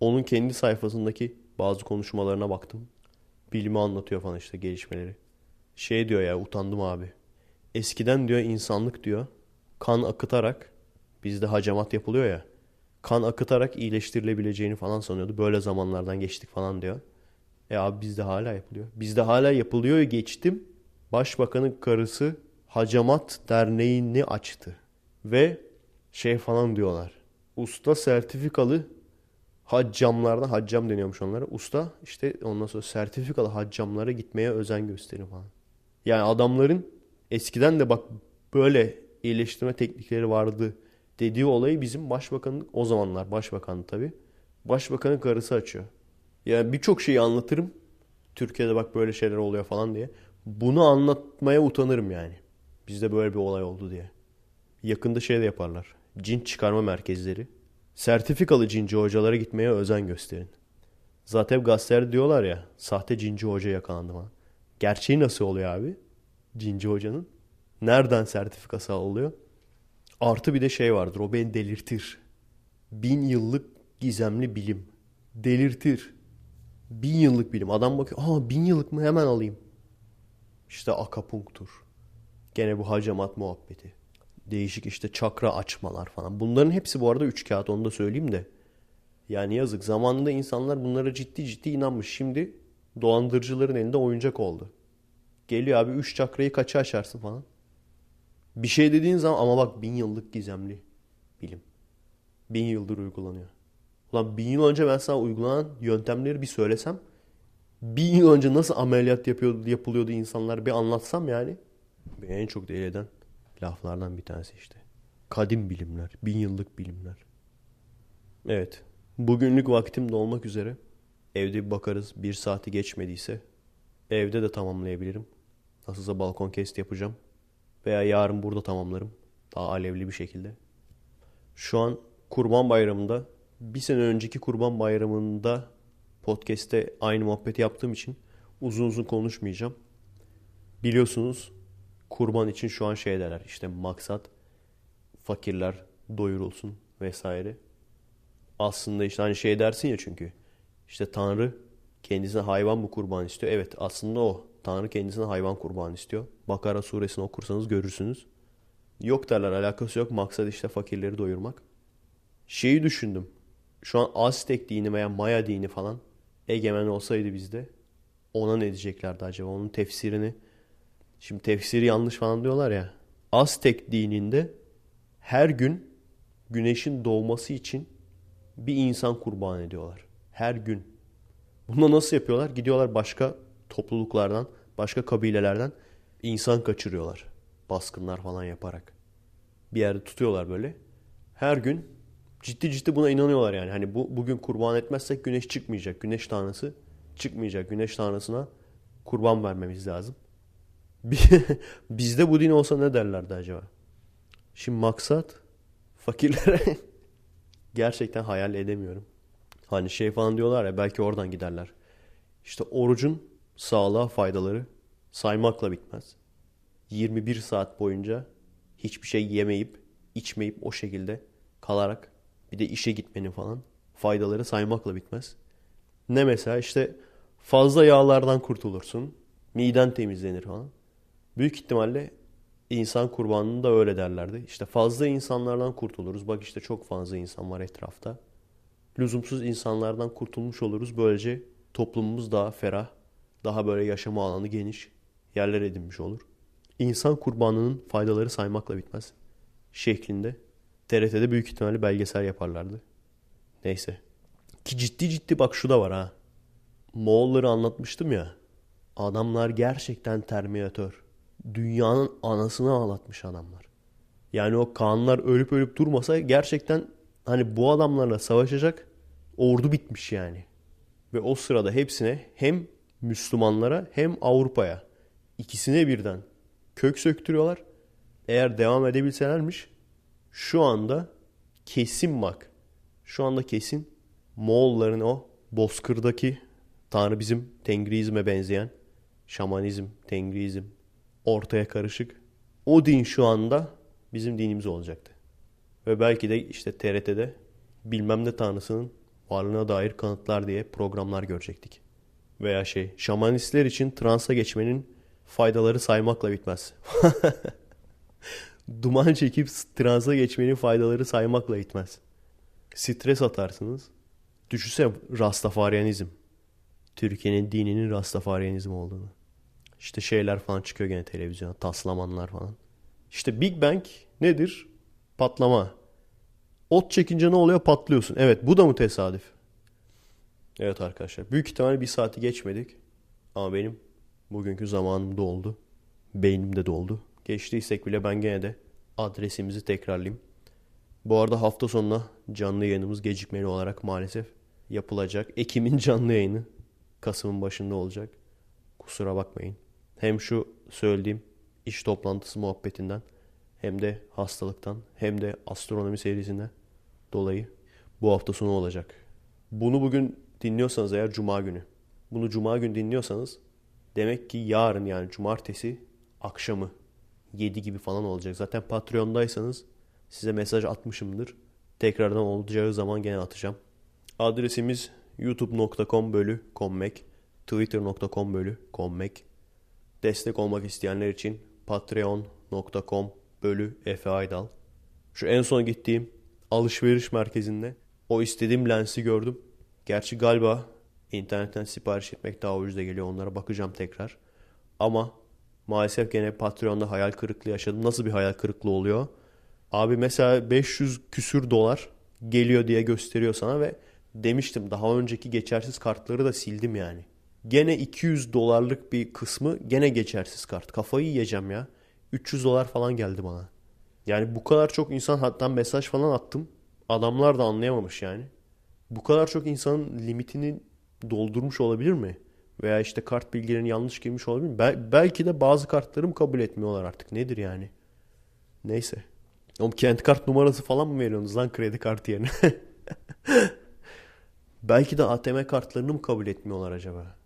Onun kendi sayfasındaki bazı konuşmalarına baktım. Bilimi anlatıyor falan işte gelişmeleri. Şey diyor ya utandım abi. Eskiden diyor insanlık diyor kan akıtarak bizde hacamat yapılıyor ya. Kan akıtarak iyileştirilebileceğini falan sanıyordu. Böyle zamanlardan geçtik falan diyor. E abi bizde hala yapılıyor. Bizde hala yapılıyor geçtim. Başbakanın karısı Hacamat Derneği'ni açtı. Ve şey falan diyorlar. Usta sertifikalı haccamlardan haccam deniyormuş onlara. Usta işte ondan sonra sertifikalı haccamlara gitmeye özen gösterin falan. Yani adamların eskiden de bak böyle iyileştirme teknikleri vardı dediği olayı bizim başbakanın o zamanlar başbakan tabi başbakanın karısı açıyor. Yani birçok şeyi anlatırım. Türkiye'de bak böyle şeyler oluyor falan diye. Bunu anlatmaya utanırım yani. Bizde böyle bir olay oldu diye. Yakında şey de yaparlar. Cin çıkarma merkezleri. Sertifikalı cinci hocalara gitmeye özen gösterin. Zaten gazeteler diyorlar ya sahte cinci hoca yakalandı falan. Gerçeği nasıl oluyor abi? Cinci hocanın. Nereden sertifikası alıyor? Artı bir de şey vardır o beni delirtir. Bin yıllık gizemli bilim. Delirtir. Bin yıllık bilim. Adam bakıyor aa bin yıllık mı hemen alayım. İşte akapunktur. Gene bu hacamat muhabbeti. Değişik işte çakra açmalar falan. Bunların hepsi bu arada üç kağıt onu da söyleyeyim de. Yani yazık zamanında insanlar bunlara ciddi ciddi inanmış. Şimdi dolandırıcıların elinde oyuncak oldu. Geliyor abi üç çakrayı kaça açarsın falan. Bir şey dediğin zaman ama bak bin yıllık gizemli bilim. Bin yıldır uygulanıyor. Ulan bin yıl önce ben sana uygulanan yöntemleri bir söylesem bin yıl önce nasıl ameliyat yapıyordu, yapılıyordu insanlar bir anlatsam yani. Beni en çok deli eden laflardan bir tanesi işte. Kadim bilimler, bin yıllık bilimler. Evet, bugünlük vaktim dolmak üzere. Evde bir bakarız bir saati geçmediyse evde de tamamlayabilirim. Nasılsa balkon kest yapacağım. Veya yarın burada tamamlarım. Daha alevli bir şekilde. Şu an Kurban Bayramı'nda bir sene önceki Kurban Bayramı'nda podcast'te aynı muhabbeti yaptığım için uzun uzun konuşmayacağım. Biliyorsunuz kurban için şu an şey derler işte maksat fakirler doyurulsun vesaire. Aslında işte hani şey dersin ya çünkü işte Tanrı kendisine hayvan mı kurban istiyor? Evet aslında o. Tanrı kendisine hayvan kurban istiyor. Bakara suresini okursanız görürsünüz. Yok derler alakası yok. Maksat işte fakirleri doyurmak. Şeyi düşündüm. Şu an Aztek dini veya Maya dini falan egemen olsaydı bizde ona ne diyeceklerdi acaba? Onun tefsirini şimdi tefsiri yanlış falan diyorlar ya. Aztek dininde her gün güneşin doğması için bir insan kurban ediyorlar. Her gün. Bunu nasıl yapıyorlar? Gidiyorlar başka topluluklardan, başka kabilelerden insan kaçırıyorlar. Baskınlar falan yaparak. Bir yerde tutuyorlar böyle. Her gün ciddi ciddi buna inanıyorlar yani. Hani bu bugün kurban etmezsek güneş çıkmayacak. Güneş tanrısı çıkmayacak. Güneş tanrısına kurban vermemiz lazım. (laughs) Bizde bu din olsa ne derlerdi acaba? Şimdi maksat fakirlere (laughs) gerçekten hayal edemiyorum. Hani şey falan diyorlar ya belki oradan giderler. İşte orucun sağlığa faydaları saymakla bitmez. 21 saat boyunca hiçbir şey yemeyip, içmeyip o şekilde kalarak bir de işe gitmenin falan faydaları saymakla bitmez. Ne mesela işte fazla yağlardan kurtulursun, miden temizlenir falan. Büyük ihtimalle insan kurbanını da öyle derlerdi. İşte fazla insanlardan kurtuluruz. Bak işte çok fazla insan var etrafta. Lüzumsuz insanlardan kurtulmuş oluruz. Böylece toplumumuz daha ferah, daha böyle yaşama alanı geniş yerler edinmiş olur. İnsan kurbanının faydaları saymakla bitmez. Şeklinde TRT'de büyük ihtimalle belgesel yaparlardı. Neyse. Ki ciddi ciddi bak şu da var ha. Moğolları anlatmıştım ya. Adamlar gerçekten terminatör. Dünyanın anasını ağlatmış adamlar. Yani o kanlar ölüp ölüp durmasa gerçekten hani bu adamlarla savaşacak ordu bitmiş yani. Ve o sırada hepsine hem Müslümanlara hem Avrupa'ya ikisine birden kök söktürüyorlar. Eğer devam edebilselermiş şu anda kesin bak. Şu anda kesin Moğolların o bozkırdaki Tanrı bizim Tengriizme benzeyen şamanizm, Tengriizm ortaya karışık. O din şu anda bizim dinimiz olacaktı. Ve belki de işte TRT'de bilmem ne tanrısının varlığına dair kanıtlar diye programlar görecektik. Veya şey şamanistler için transa geçmenin faydaları saymakla bitmez. (laughs) Duman çekip transa geçmenin faydaları saymakla bitmez. Stres atarsınız. Düşünsene Rastafaryanizm. Türkiye'nin dininin Rastafaryanizm olduğunu. İşte şeyler falan çıkıyor gene televizyona. Taslamanlar falan. İşte Big Bang nedir? Patlama. Ot çekince ne oluyor? Patlıyorsun. Evet bu da mı tesadüf? Evet arkadaşlar. Büyük ihtimalle bir saati geçmedik. Ama benim bugünkü zamanım doldu. Beynim de doldu. Geçtiysek bile ben gene de adresimizi tekrarlayayım. Bu arada hafta sonuna canlı yayınımız gecikmeli olarak maalesef yapılacak. Ekim'in canlı yayını Kasım'ın başında olacak. Kusura bakmayın. Hem şu söylediğim iş toplantısı muhabbetinden hem de hastalıktan hem de astronomi serisinden dolayı bu hafta sonu olacak. Bunu bugün dinliyorsanız eğer cuma günü. Bunu cuma günü dinliyorsanız demek ki yarın yani cumartesi akşamı 7 gibi falan olacak. Zaten Patreon'daysanız size mesaj atmışımdır. Tekrardan olacağı zaman gene atacağım. Adresimiz youtube.com bölü kommek, twitter.com bölü kommek. Destek olmak isteyenler için patreon.com bölü Efe Aydal. Şu en son gittiğim alışveriş merkezinde o istediğim lensi gördüm. Gerçi galiba internetten sipariş etmek daha ucuza geliyor. Onlara bakacağım tekrar. Ama maalesef gene Patreon'da hayal kırıklığı yaşadım. Nasıl bir hayal kırıklığı oluyor? Abi mesela 500 küsür dolar geliyor diye gösteriyor sana ve demiştim daha önceki geçersiz kartları da sildim yani. Gene 200 dolarlık bir kısmı gene geçersiz kart. Kafayı yiyeceğim ya. 300 dolar falan geldi bana. Yani bu kadar çok insan hatta mesaj falan attım. Adamlar da anlayamamış yani. Bu kadar çok insanın limitini doldurmuş olabilir mi? Veya işte kart bilgilerini yanlış girmiş olabilir mi? Bel- belki de bazı kartlarım kabul etmiyorlar artık. Nedir yani? Neyse. Oğlum kent kart numarası falan mı veriyorsunuz lan kredi kartı yerine? (laughs) belki de ATM kartlarını mı kabul etmiyorlar acaba?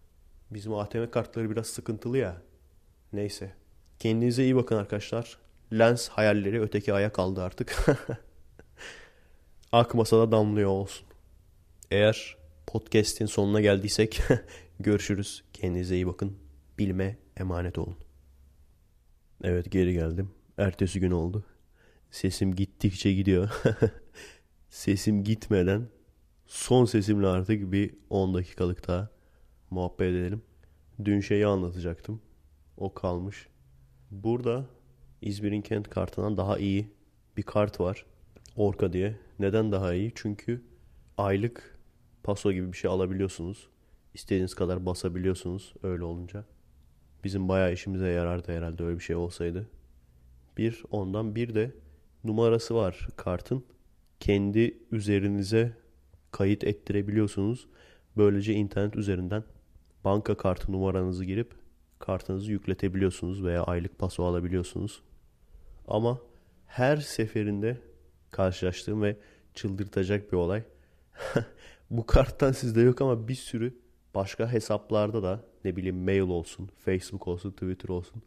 Bizim ATM kartları biraz sıkıntılı ya. Neyse. Kendinize iyi bakın arkadaşlar. Lens hayalleri öteki aya kaldı artık. (laughs) Ak masada damlıyor olsun. Eğer podcast'in sonuna geldiysek (laughs) görüşürüz. Kendinize iyi bakın. Bilme emanet olun. Evet geri geldim. Ertesi gün oldu. Sesim gittikçe gidiyor. (laughs) Sesim gitmeden son sesimle artık bir 10 dakikalık daha muhabbet edelim. Dün şeyi anlatacaktım. O kalmış. Burada İzmir'in kent kartından daha iyi bir kart var. Orka diye. Neden daha iyi? Çünkü aylık paso gibi bir şey alabiliyorsunuz. İstediğiniz kadar basabiliyorsunuz öyle olunca. Bizim bayağı işimize yarardı herhalde öyle bir şey olsaydı. Bir ondan bir de numarası var kartın. Kendi üzerinize kayıt ettirebiliyorsunuz. Böylece internet üzerinden banka kartı numaranızı girip kartınızı yükletebiliyorsunuz veya aylık paso alabiliyorsunuz. Ama her seferinde karşılaştığım ve çıldırtacak bir olay. (laughs) Bu karttan sizde yok ama bir sürü başka hesaplarda da ne bileyim mail olsun, Facebook olsun, Twitter olsun,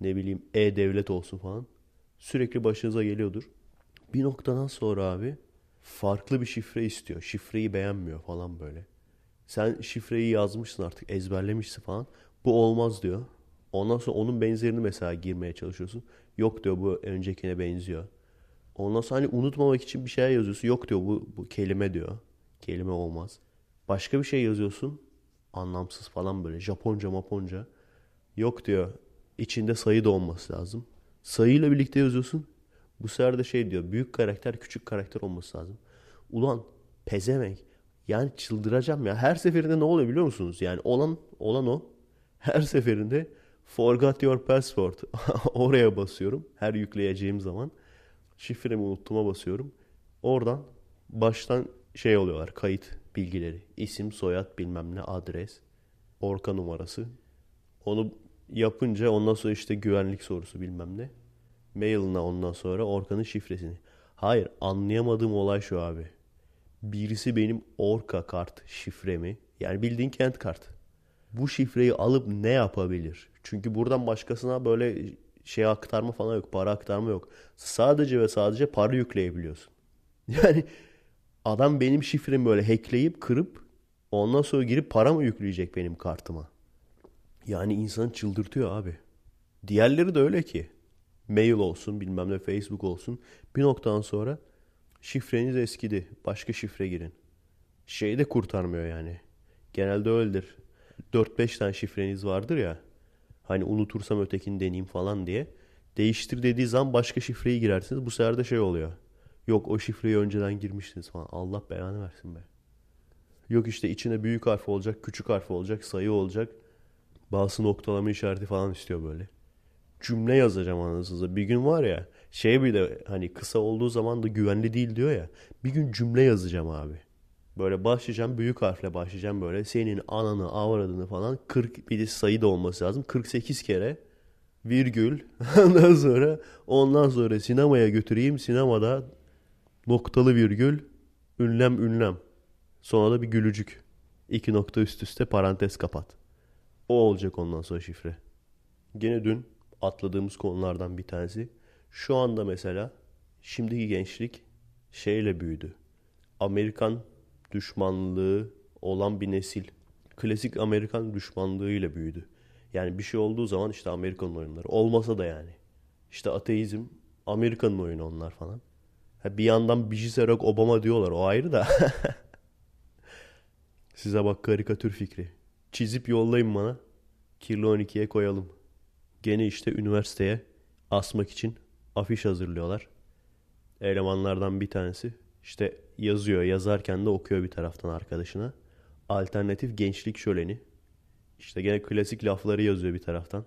ne bileyim e-devlet olsun falan sürekli başınıza geliyordur. Bir noktadan sonra abi farklı bir şifre istiyor. Şifreyi beğenmiyor falan böyle. Sen şifreyi yazmışsın artık ezberlemişsin falan. Bu olmaz diyor. Ondan sonra onun benzerini mesela girmeye çalışıyorsun. Yok diyor bu öncekine benziyor. Ondan sonra hani unutmamak için bir şey yazıyorsun. Yok diyor bu, bu kelime diyor. Kelime olmaz. Başka bir şey yazıyorsun. Anlamsız falan böyle. Japonca maponca. Yok diyor. İçinde sayı da olması lazım. Sayıyla birlikte yazıyorsun. Bu sefer de şey diyor. Büyük karakter küçük karakter olması lazım. Ulan pezemek. Yani çıldıracağım ya. Her seferinde ne oluyor biliyor musunuz? Yani olan olan o. Her seferinde forgot your password. (laughs) Oraya basıyorum. Her yükleyeceğim zaman. Şifremi unuttuğuma basıyorum. Oradan baştan şey oluyorlar. Kayıt bilgileri. İsim, soyad, bilmem ne, adres, orka numarası. Onu yapınca ondan sonra işte güvenlik sorusu bilmem ne. Mail'ına ondan sonra Orka'nın şifresini. Hayır anlayamadığım olay şu abi. Birisi benim Orka kart şifremi yani bildiğin kent kart. Bu şifreyi alıp ne yapabilir? Çünkü buradan başkasına böyle şey aktarma falan yok. Para aktarma yok. Sadece ve sadece para yükleyebiliyorsun. (laughs) Yani adam benim şifremi böyle hackleyip kırıp ondan sonra girip para mı yükleyecek benim kartıma? Yani insanı çıldırtıyor abi. Diğerleri de öyle ki. Mail olsun bilmem ne Facebook olsun. Bir noktadan sonra şifreniz eskidi. Başka şifre girin. Şey de kurtarmıyor yani. Genelde öyledir. 4-5 tane şifreniz vardır ya. Hani unutursam ötekini deneyeyim falan diye. Değiştir dediği zaman başka şifreyi girersiniz. Bu sefer de şey oluyor. Yok o şifreyi önceden girmiştiniz falan. Allah belanı versin be. Yok işte içine büyük harf olacak, küçük harf olacak, sayı olacak. Bazı noktalama işareti falan istiyor böyle. Cümle yazacağım anasınıza. Bir gün var ya şey bir de hani kısa olduğu zaman da güvenli değil diyor ya. Bir gün cümle yazacağım abi. Böyle başlayacağım büyük harfle başlayacağım böyle. Senin ananı avradını falan 40 bir de sayı da olması lazım. 48 kere virgül (laughs) ondan sonra ondan sonra sinemaya götüreyim. Sinemada noktalı virgül ünlem ünlem. Sonra da bir gülücük. İki nokta üst üste parantez kapat. O olacak ondan sonra şifre. Gene dün atladığımız konulardan bir tanesi. Şu anda mesela şimdiki gençlik şeyle büyüdü. Amerikan düşmanlığı olan bir nesil. Klasik Amerikan düşmanlığıyla büyüdü. Yani bir şey olduğu zaman işte Amerikan oyunları. Olmasa da yani. İşte ateizm Amerika'nın oyunu onlar falan. Ha bir yandan Biciserok Obama diyorlar o ayrı da. (laughs) Size bak karikatür fikri. Çizip yollayın bana. Kirli 12'ye koyalım. Gene işte üniversiteye asmak için afiş hazırlıyorlar. Elemanlardan bir tanesi işte yazıyor. Yazarken de okuyor bir taraftan arkadaşına. Alternatif gençlik şöleni. İşte gene klasik lafları yazıyor bir taraftan.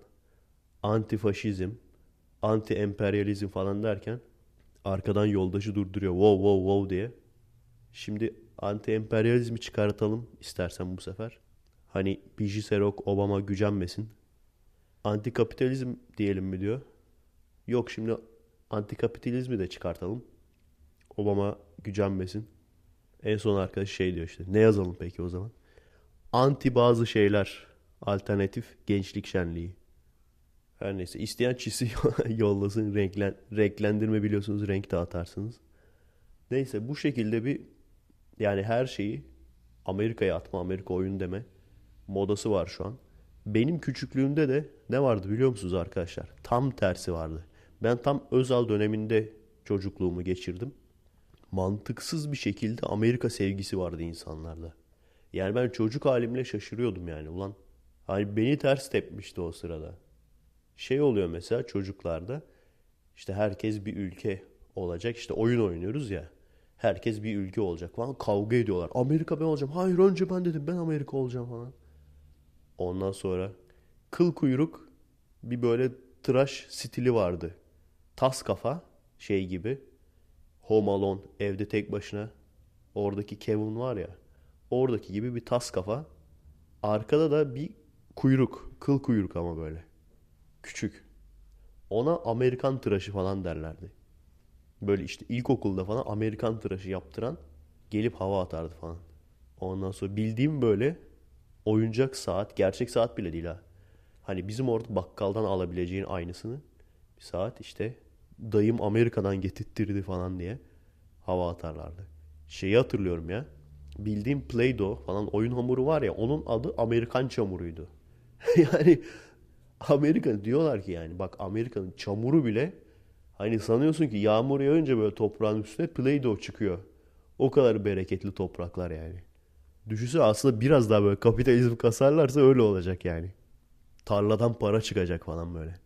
Antifaşizm, anti emperyalizm falan derken Arkadan yoldaşı durduruyor. Wow wow wow diye. Şimdi anti-emperyalizmi çıkartalım istersen bu sefer. Hani Biji Serok Obama gücenmesin. Anti-kapitalizm diyelim mi diyor. Yok şimdi anti-kapitalizmi de çıkartalım. Obama gücenmesin. En son arkadaş şey diyor işte. Ne yazalım peki o zaman? Anti bazı şeyler. Alternatif gençlik şenliği. Her neyse isteyen çisi (laughs) yollasın. Renklen, renklendirme biliyorsunuz renk dağıtarsınız. Neyse bu şekilde bir yani her şeyi Amerika'ya atma, Amerika oyun deme modası var şu an. Benim küçüklüğümde de ne vardı biliyor musunuz arkadaşlar? Tam tersi vardı. Ben tam Özal döneminde çocukluğumu geçirdim. Mantıksız bir şekilde Amerika sevgisi vardı insanlarda. Yani ben çocuk halimle şaşırıyordum yani. Ulan hani beni ters tepmişti o sırada. Şey oluyor mesela çocuklarda işte herkes bir ülke olacak. İşte oyun oynuyoruz ya. Herkes bir ülke olacak falan. Kavga ediyorlar. Amerika ben olacağım. Hayır önce ben dedim ben Amerika olacağım falan. Ondan sonra kıl kuyruk bir böyle tıraş stili vardı. Tas kafa şey gibi. Home Alone evde tek başına. Oradaki Kevin var ya. Oradaki gibi bir tas kafa. Arkada da bir kuyruk. Kıl kuyruk ama böyle. Küçük. Ona Amerikan tıraşı falan derlerdi. Böyle işte ilkokulda falan Amerikan tıraşı yaptıran gelip hava atardı falan. Ondan sonra bildiğim böyle oyuncak saat, gerçek saat bile değil ha. Hani bizim orada bakkaldan alabileceğin aynısını bir saat işte dayım Amerika'dan getirttirdi falan diye hava atarlardı. Şeyi hatırlıyorum ya. Bildiğim Play-Doh falan oyun hamuru var ya onun adı Amerikan çamuruydu. (laughs) yani Amerika diyorlar ki yani bak Amerika'nın çamuru bile hani sanıyorsun ki yağmur yağınca böyle toprağın üstüne Play-Doh çıkıyor. O kadar bereketli topraklar yani. Düşünsene aslında biraz daha böyle kapitalizm kasarlarsa öyle olacak yani. Tarladan para çıkacak falan böyle.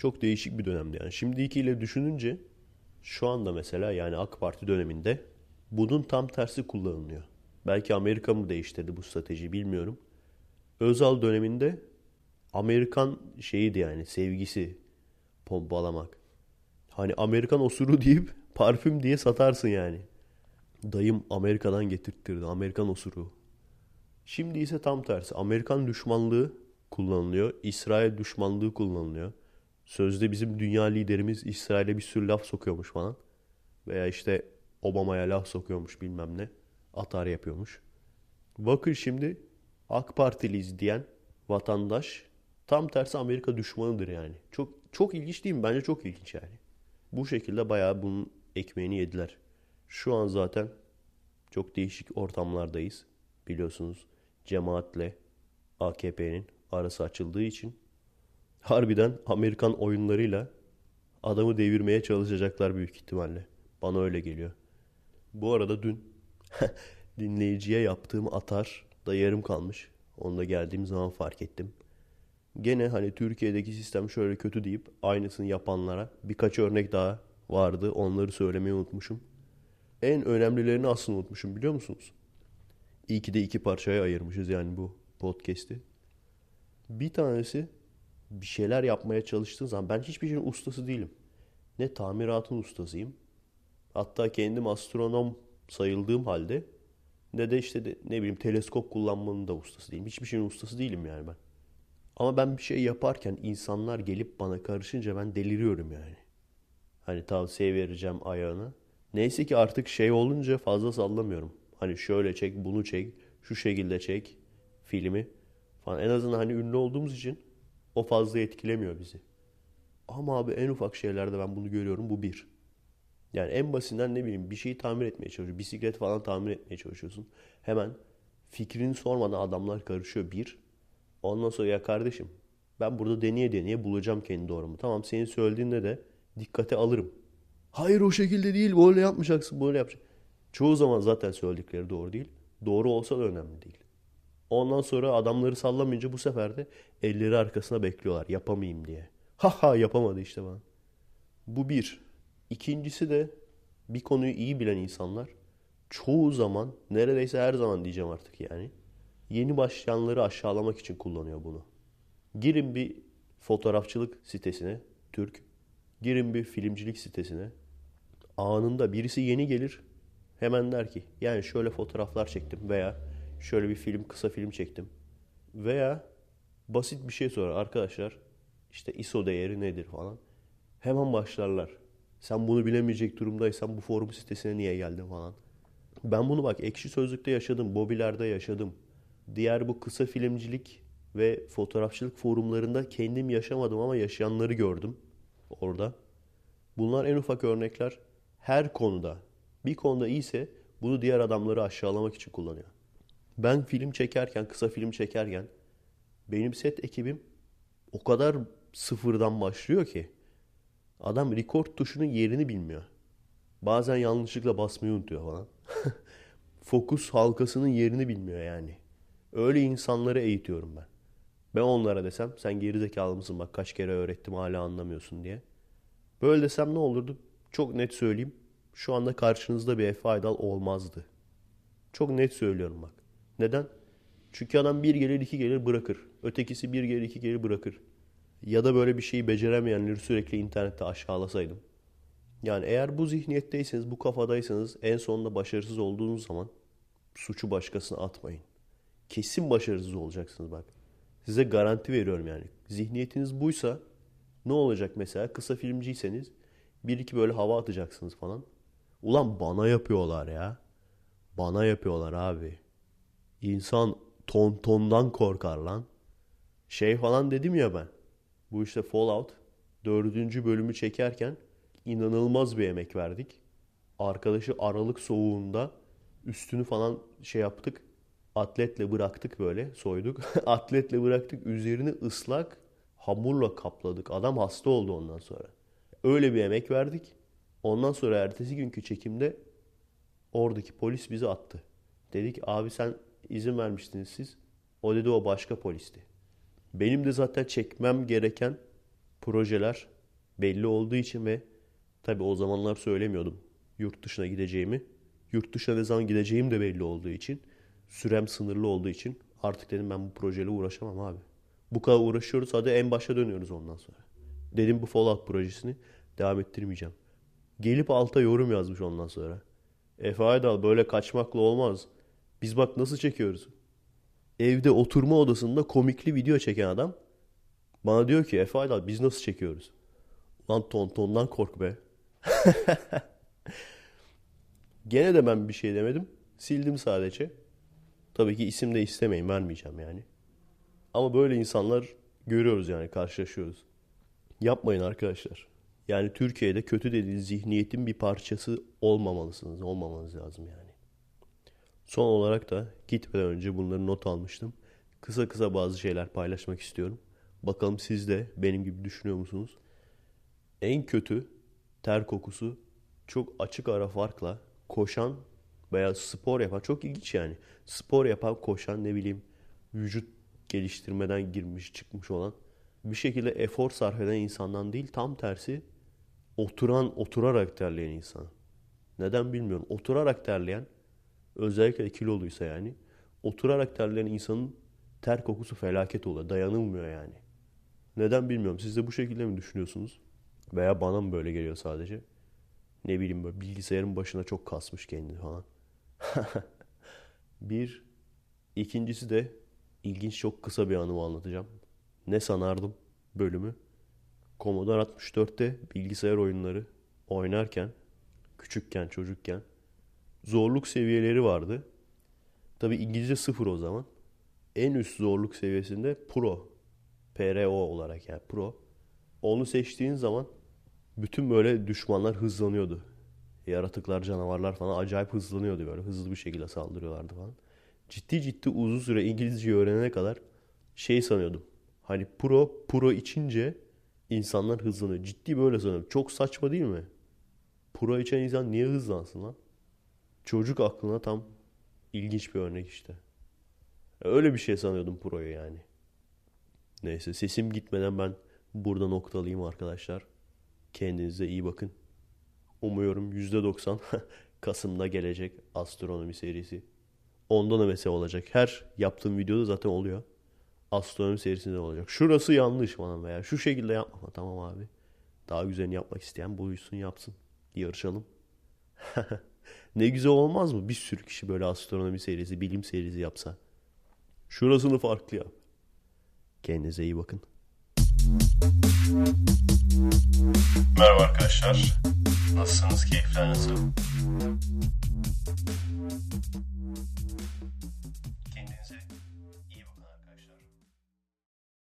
Çok değişik bir dönemdi yani. Şimdikiyle düşününce şu anda mesela yani AK Parti döneminde bunun tam tersi kullanılıyor. Belki Amerika mı değiştirdi bu strateji bilmiyorum. Özal döneminde Amerikan şeyiydi yani sevgisi pompalamak. Hani Amerikan osuru (laughs) deyip parfüm diye satarsın yani. Dayım Amerika'dan getirttirdi. Amerikan osuru. Şimdi ise tam tersi. Amerikan düşmanlığı kullanılıyor. İsrail düşmanlığı kullanılıyor. Sözde bizim dünya liderimiz İsrail'e bir sürü laf sokuyormuş falan. Veya işte Obama'ya laf sokuyormuş bilmem ne. Atar yapıyormuş. Bakın şimdi AK Partiliyiz diyen vatandaş tam tersi Amerika düşmanıdır yani. Çok çok ilginç değil mi? Bence çok ilginç yani. Bu şekilde bayağı bunun ekmeğini yediler. Şu an zaten çok değişik ortamlardayız. Biliyorsunuz cemaatle AKP'nin arası açıldığı için harbiden Amerikan oyunlarıyla adamı devirmeye çalışacaklar büyük ihtimalle. Bana öyle geliyor. Bu arada dün (laughs) dinleyiciye yaptığım atar da yarım kalmış. Onu da geldiğim zaman fark ettim. Gene hani Türkiye'deki sistem şöyle kötü deyip aynısını yapanlara birkaç örnek daha vardı. Onları söylemeyi unutmuşum. En önemlilerini aslında unutmuşum biliyor musunuz? İyi ki de iki parçaya ayırmışız yani bu podcast'i. Bir tanesi bir şeyler yapmaya çalıştığın zaman ben hiçbir şeyin ustası değilim. Ne tamiratın ustasıyım. Hatta kendim astronom sayıldığım halde ne de işte de, ne bileyim teleskop kullanmanın da ustası değilim. Hiçbir şeyin ustası değilim yani ben. Ama ben bir şey yaparken insanlar gelip bana karışınca ben deliriyorum yani. Hani tavsiye vereceğim ayağına. Neyse ki artık şey olunca fazla sallamıyorum. Hani şöyle çek, bunu çek, şu şekilde çek filmi falan. En azından hani ünlü olduğumuz için o fazla etkilemiyor bizi. Ama abi en ufak şeylerde ben bunu görüyorum. Bu bir. Yani en basitinden ne bileyim bir şeyi tamir etmeye çalışıyorsun. Bisiklet falan tamir etmeye çalışıyorsun. Hemen fikrini sormadan adamlar karışıyor. Bir. Ondan sonra ya kardeşim ben burada deneye deneye bulacağım kendi doğrumu. Tamam senin söylediğinde de dikkate alırım. Hayır o şekilde değil böyle yapmayacaksın böyle yapacaksın. Çoğu zaman zaten söyledikleri doğru değil. Doğru olsa da önemli değil. Ondan sonra adamları sallamayınca bu sefer de elleri arkasına bekliyorlar yapamayayım diye. Ha ha yapamadı işte bana. Bu bir. İkincisi de bir konuyu iyi bilen insanlar çoğu zaman neredeyse her zaman diyeceğim artık yani yeni başlayanları aşağılamak için kullanıyor bunu. Girin bir fotoğrafçılık sitesine Türk, girin bir filmcilik sitesine Anında birisi yeni gelir. Hemen der ki yani şöyle fotoğraflar çektim veya şöyle bir film kısa film çektim. Veya basit bir şey sorar arkadaşlar işte ISO değeri nedir falan. Hemen başlarlar. Sen bunu bilemeyecek durumdaysan bu forum sitesine niye geldin falan. Ben bunu bak ekşi sözlükte yaşadım, Bobilerde yaşadım. Diğer bu kısa filmcilik ve fotoğrafçılık forumlarında kendim yaşamadım ama yaşayanları gördüm orada. Bunlar en ufak örnekler. Her konuda bir konuda iyiyse bunu diğer adamları aşağılamak için kullanıyor. Ben film çekerken, kısa film çekerken benim set ekibim o kadar sıfırdan başlıyor ki adam record tuşunun yerini bilmiyor. Bazen yanlışlıkla basmayı unutuyor falan. (laughs) Fokus halkasının yerini bilmiyor yani. Öyle insanları eğitiyorum ben. Ben onlara desem sen gerizekalı mısın bak kaç kere öğrettim hala anlamıyorsun diye. Böyle desem ne olurdu? Çok net söyleyeyim. Şu anda karşınızda bir Efe Aydal olmazdı. Çok net söylüyorum bak. Neden? Çünkü adam bir gelir iki gelir bırakır. Ötekisi bir gelir iki gelir bırakır. Ya da böyle bir şeyi beceremeyenleri sürekli internette aşağılasaydım. Yani eğer bu zihniyetteyseniz, bu kafadaysanız en sonunda başarısız olduğunuz zaman suçu başkasına atmayın. Kesin başarısız olacaksınız bak. Size garanti veriyorum yani. Zihniyetiniz buysa ne olacak mesela? Kısa filmciyseniz bir iki böyle hava atacaksınız falan. Ulan bana yapıyorlar ya. Bana yapıyorlar abi. İnsan ton tondan korkar lan. Şey falan dedim ya ben. Bu işte Fallout dördüncü bölümü çekerken inanılmaz bir emek verdik. Arkadaşı Aralık soğuğunda üstünü falan şey yaptık. Atletle bıraktık böyle soyduk. (laughs) Atletle bıraktık üzerini ıslak hamurla kapladık. Adam hasta oldu ondan sonra. Öyle bir emek verdik. Ondan sonra ertesi günkü çekimde oradaki polis bizi attı. Dedik abi sen izin vermiştiniz siz. O dedi o başka polisti. Benim de zaten çekmem gereken projeler belli olduğu için ve tabi o zamanlar söylemiyordum yurt dışına gideceğimi. Yurt dışına ne zaman gideceğim de belli olduğu için sürem sınırlı olduğu için artık dedim ben bu projeyle uğraşamam abi. Bu kadar uğraşıyoruz hadi en başa dönüyoruz ondan sonra. Dedim bu Fallout projesini devam ettirmeyeceğim. Gelip alta yorum yazmış ondan sonra. Efe Aydal böyle kaçmakla olmaz. Biz bak nasıl çekiyoruz. Evde oturma odasında komikli video çeken adam bana diyor ki Efe Aydal biz nasıl çekiyoruz? Lan tontondan kork be. (laughs) Gene de ben bir şey demedim. Sildim sadece. Tabii ki isim de istemeyin vermeyeceğim yani. Ama böyle insanlar görüyoruz yani karşılaşıyoruz. Yapmayın arkadaşlar. Yani Türkiye'de kötü dediğiniz zihniyetin bir parçası olmamalısınız. Olmamanız lazım yani. Son olarak da gitmeden önce bunları not almıştım. Kısa kısa bazı şeyler paylaşmak istiyorum. Bakalım siz de benim gibi düşünüyor musunuz? En kötü ter kokusu çok açık ara farkla koşan veya spor yapan çok ilginç yani. Spor yapan koşan ne bileyim vücut geliştirmeden girmiş çıkmış olan bir şekilde efor sarf eden insandan değil tam tersi oturan oturarak terleyen insan. Neden bilmiyorum. Oturarak terleyen özellikle kiloluysa yani oturarak terleyen insanın ter kokusu felaket oluyor. Dayanılmıyor yani. Neden bilmiyorum. Siz de bu şekilde mi düşünüyorsunuz? Veya bana mı böyle geliyor sadece? Ne bileyim böyle bilgisayarın başına çok kasmış kendini falan. (laughs) bir. ikincisi de ilginç çok kısa bir anımı anlatacağım. Ne sanardım bölümü. Commodore 64'te bilgisayar oyunları oynarken, küçükken, çocukken zorluk seviyeleri vardı. Tabi İngilizce sıfır o zaman. En üst zorluk seviyesinde Pro. PRO olarak yani Pro. Onu seçtiğin zaman bütün böyle düşmanlar hızlanıyordu. Yaratıklar, canavarlar falan acayip hızlanıyordu böyle. Hızlı bir şekilde saldırıyorlardı falan. Ciddi ciddi uzun süre İngilizce öğrenene kadar şey sanıyordum. Hani pro, pro içince insanlar hızlanıyor. Ciddi böyle sanıyorum. Çok saçma değil mi? Pro içen insan niye hızlansın lan? Çocuk aklına tam ilginç bir örnek işte. Öyle bir şey sanıyordum Pro'yu yani. Neyse sesim gitmeden ben burada noktalayayım arkadaşlar. Kendinize iyi bakın. Umuyorum %90 (laughs) Kasım'da gelecek astronomi serisi. Onda da mesela olacak. Her yaptığım videoda zaten oluyor. Astronomi serisinde olacak. Şurası yanlış falan veya şu şekilde yapma. Tamam abi. Daha güzelini yapmak isteyen buyursun yapsın. Yarışalım. (laughs) ne güzel olmaz mı? Bir sürü kişi böyle astronomi serisi, bilim serisi yapsa. Şurasını farklı yap. Kendinize iyi bakın. Merhaba arkadaşlar. Nasılsınız? Keyifler nasıl? Kendinize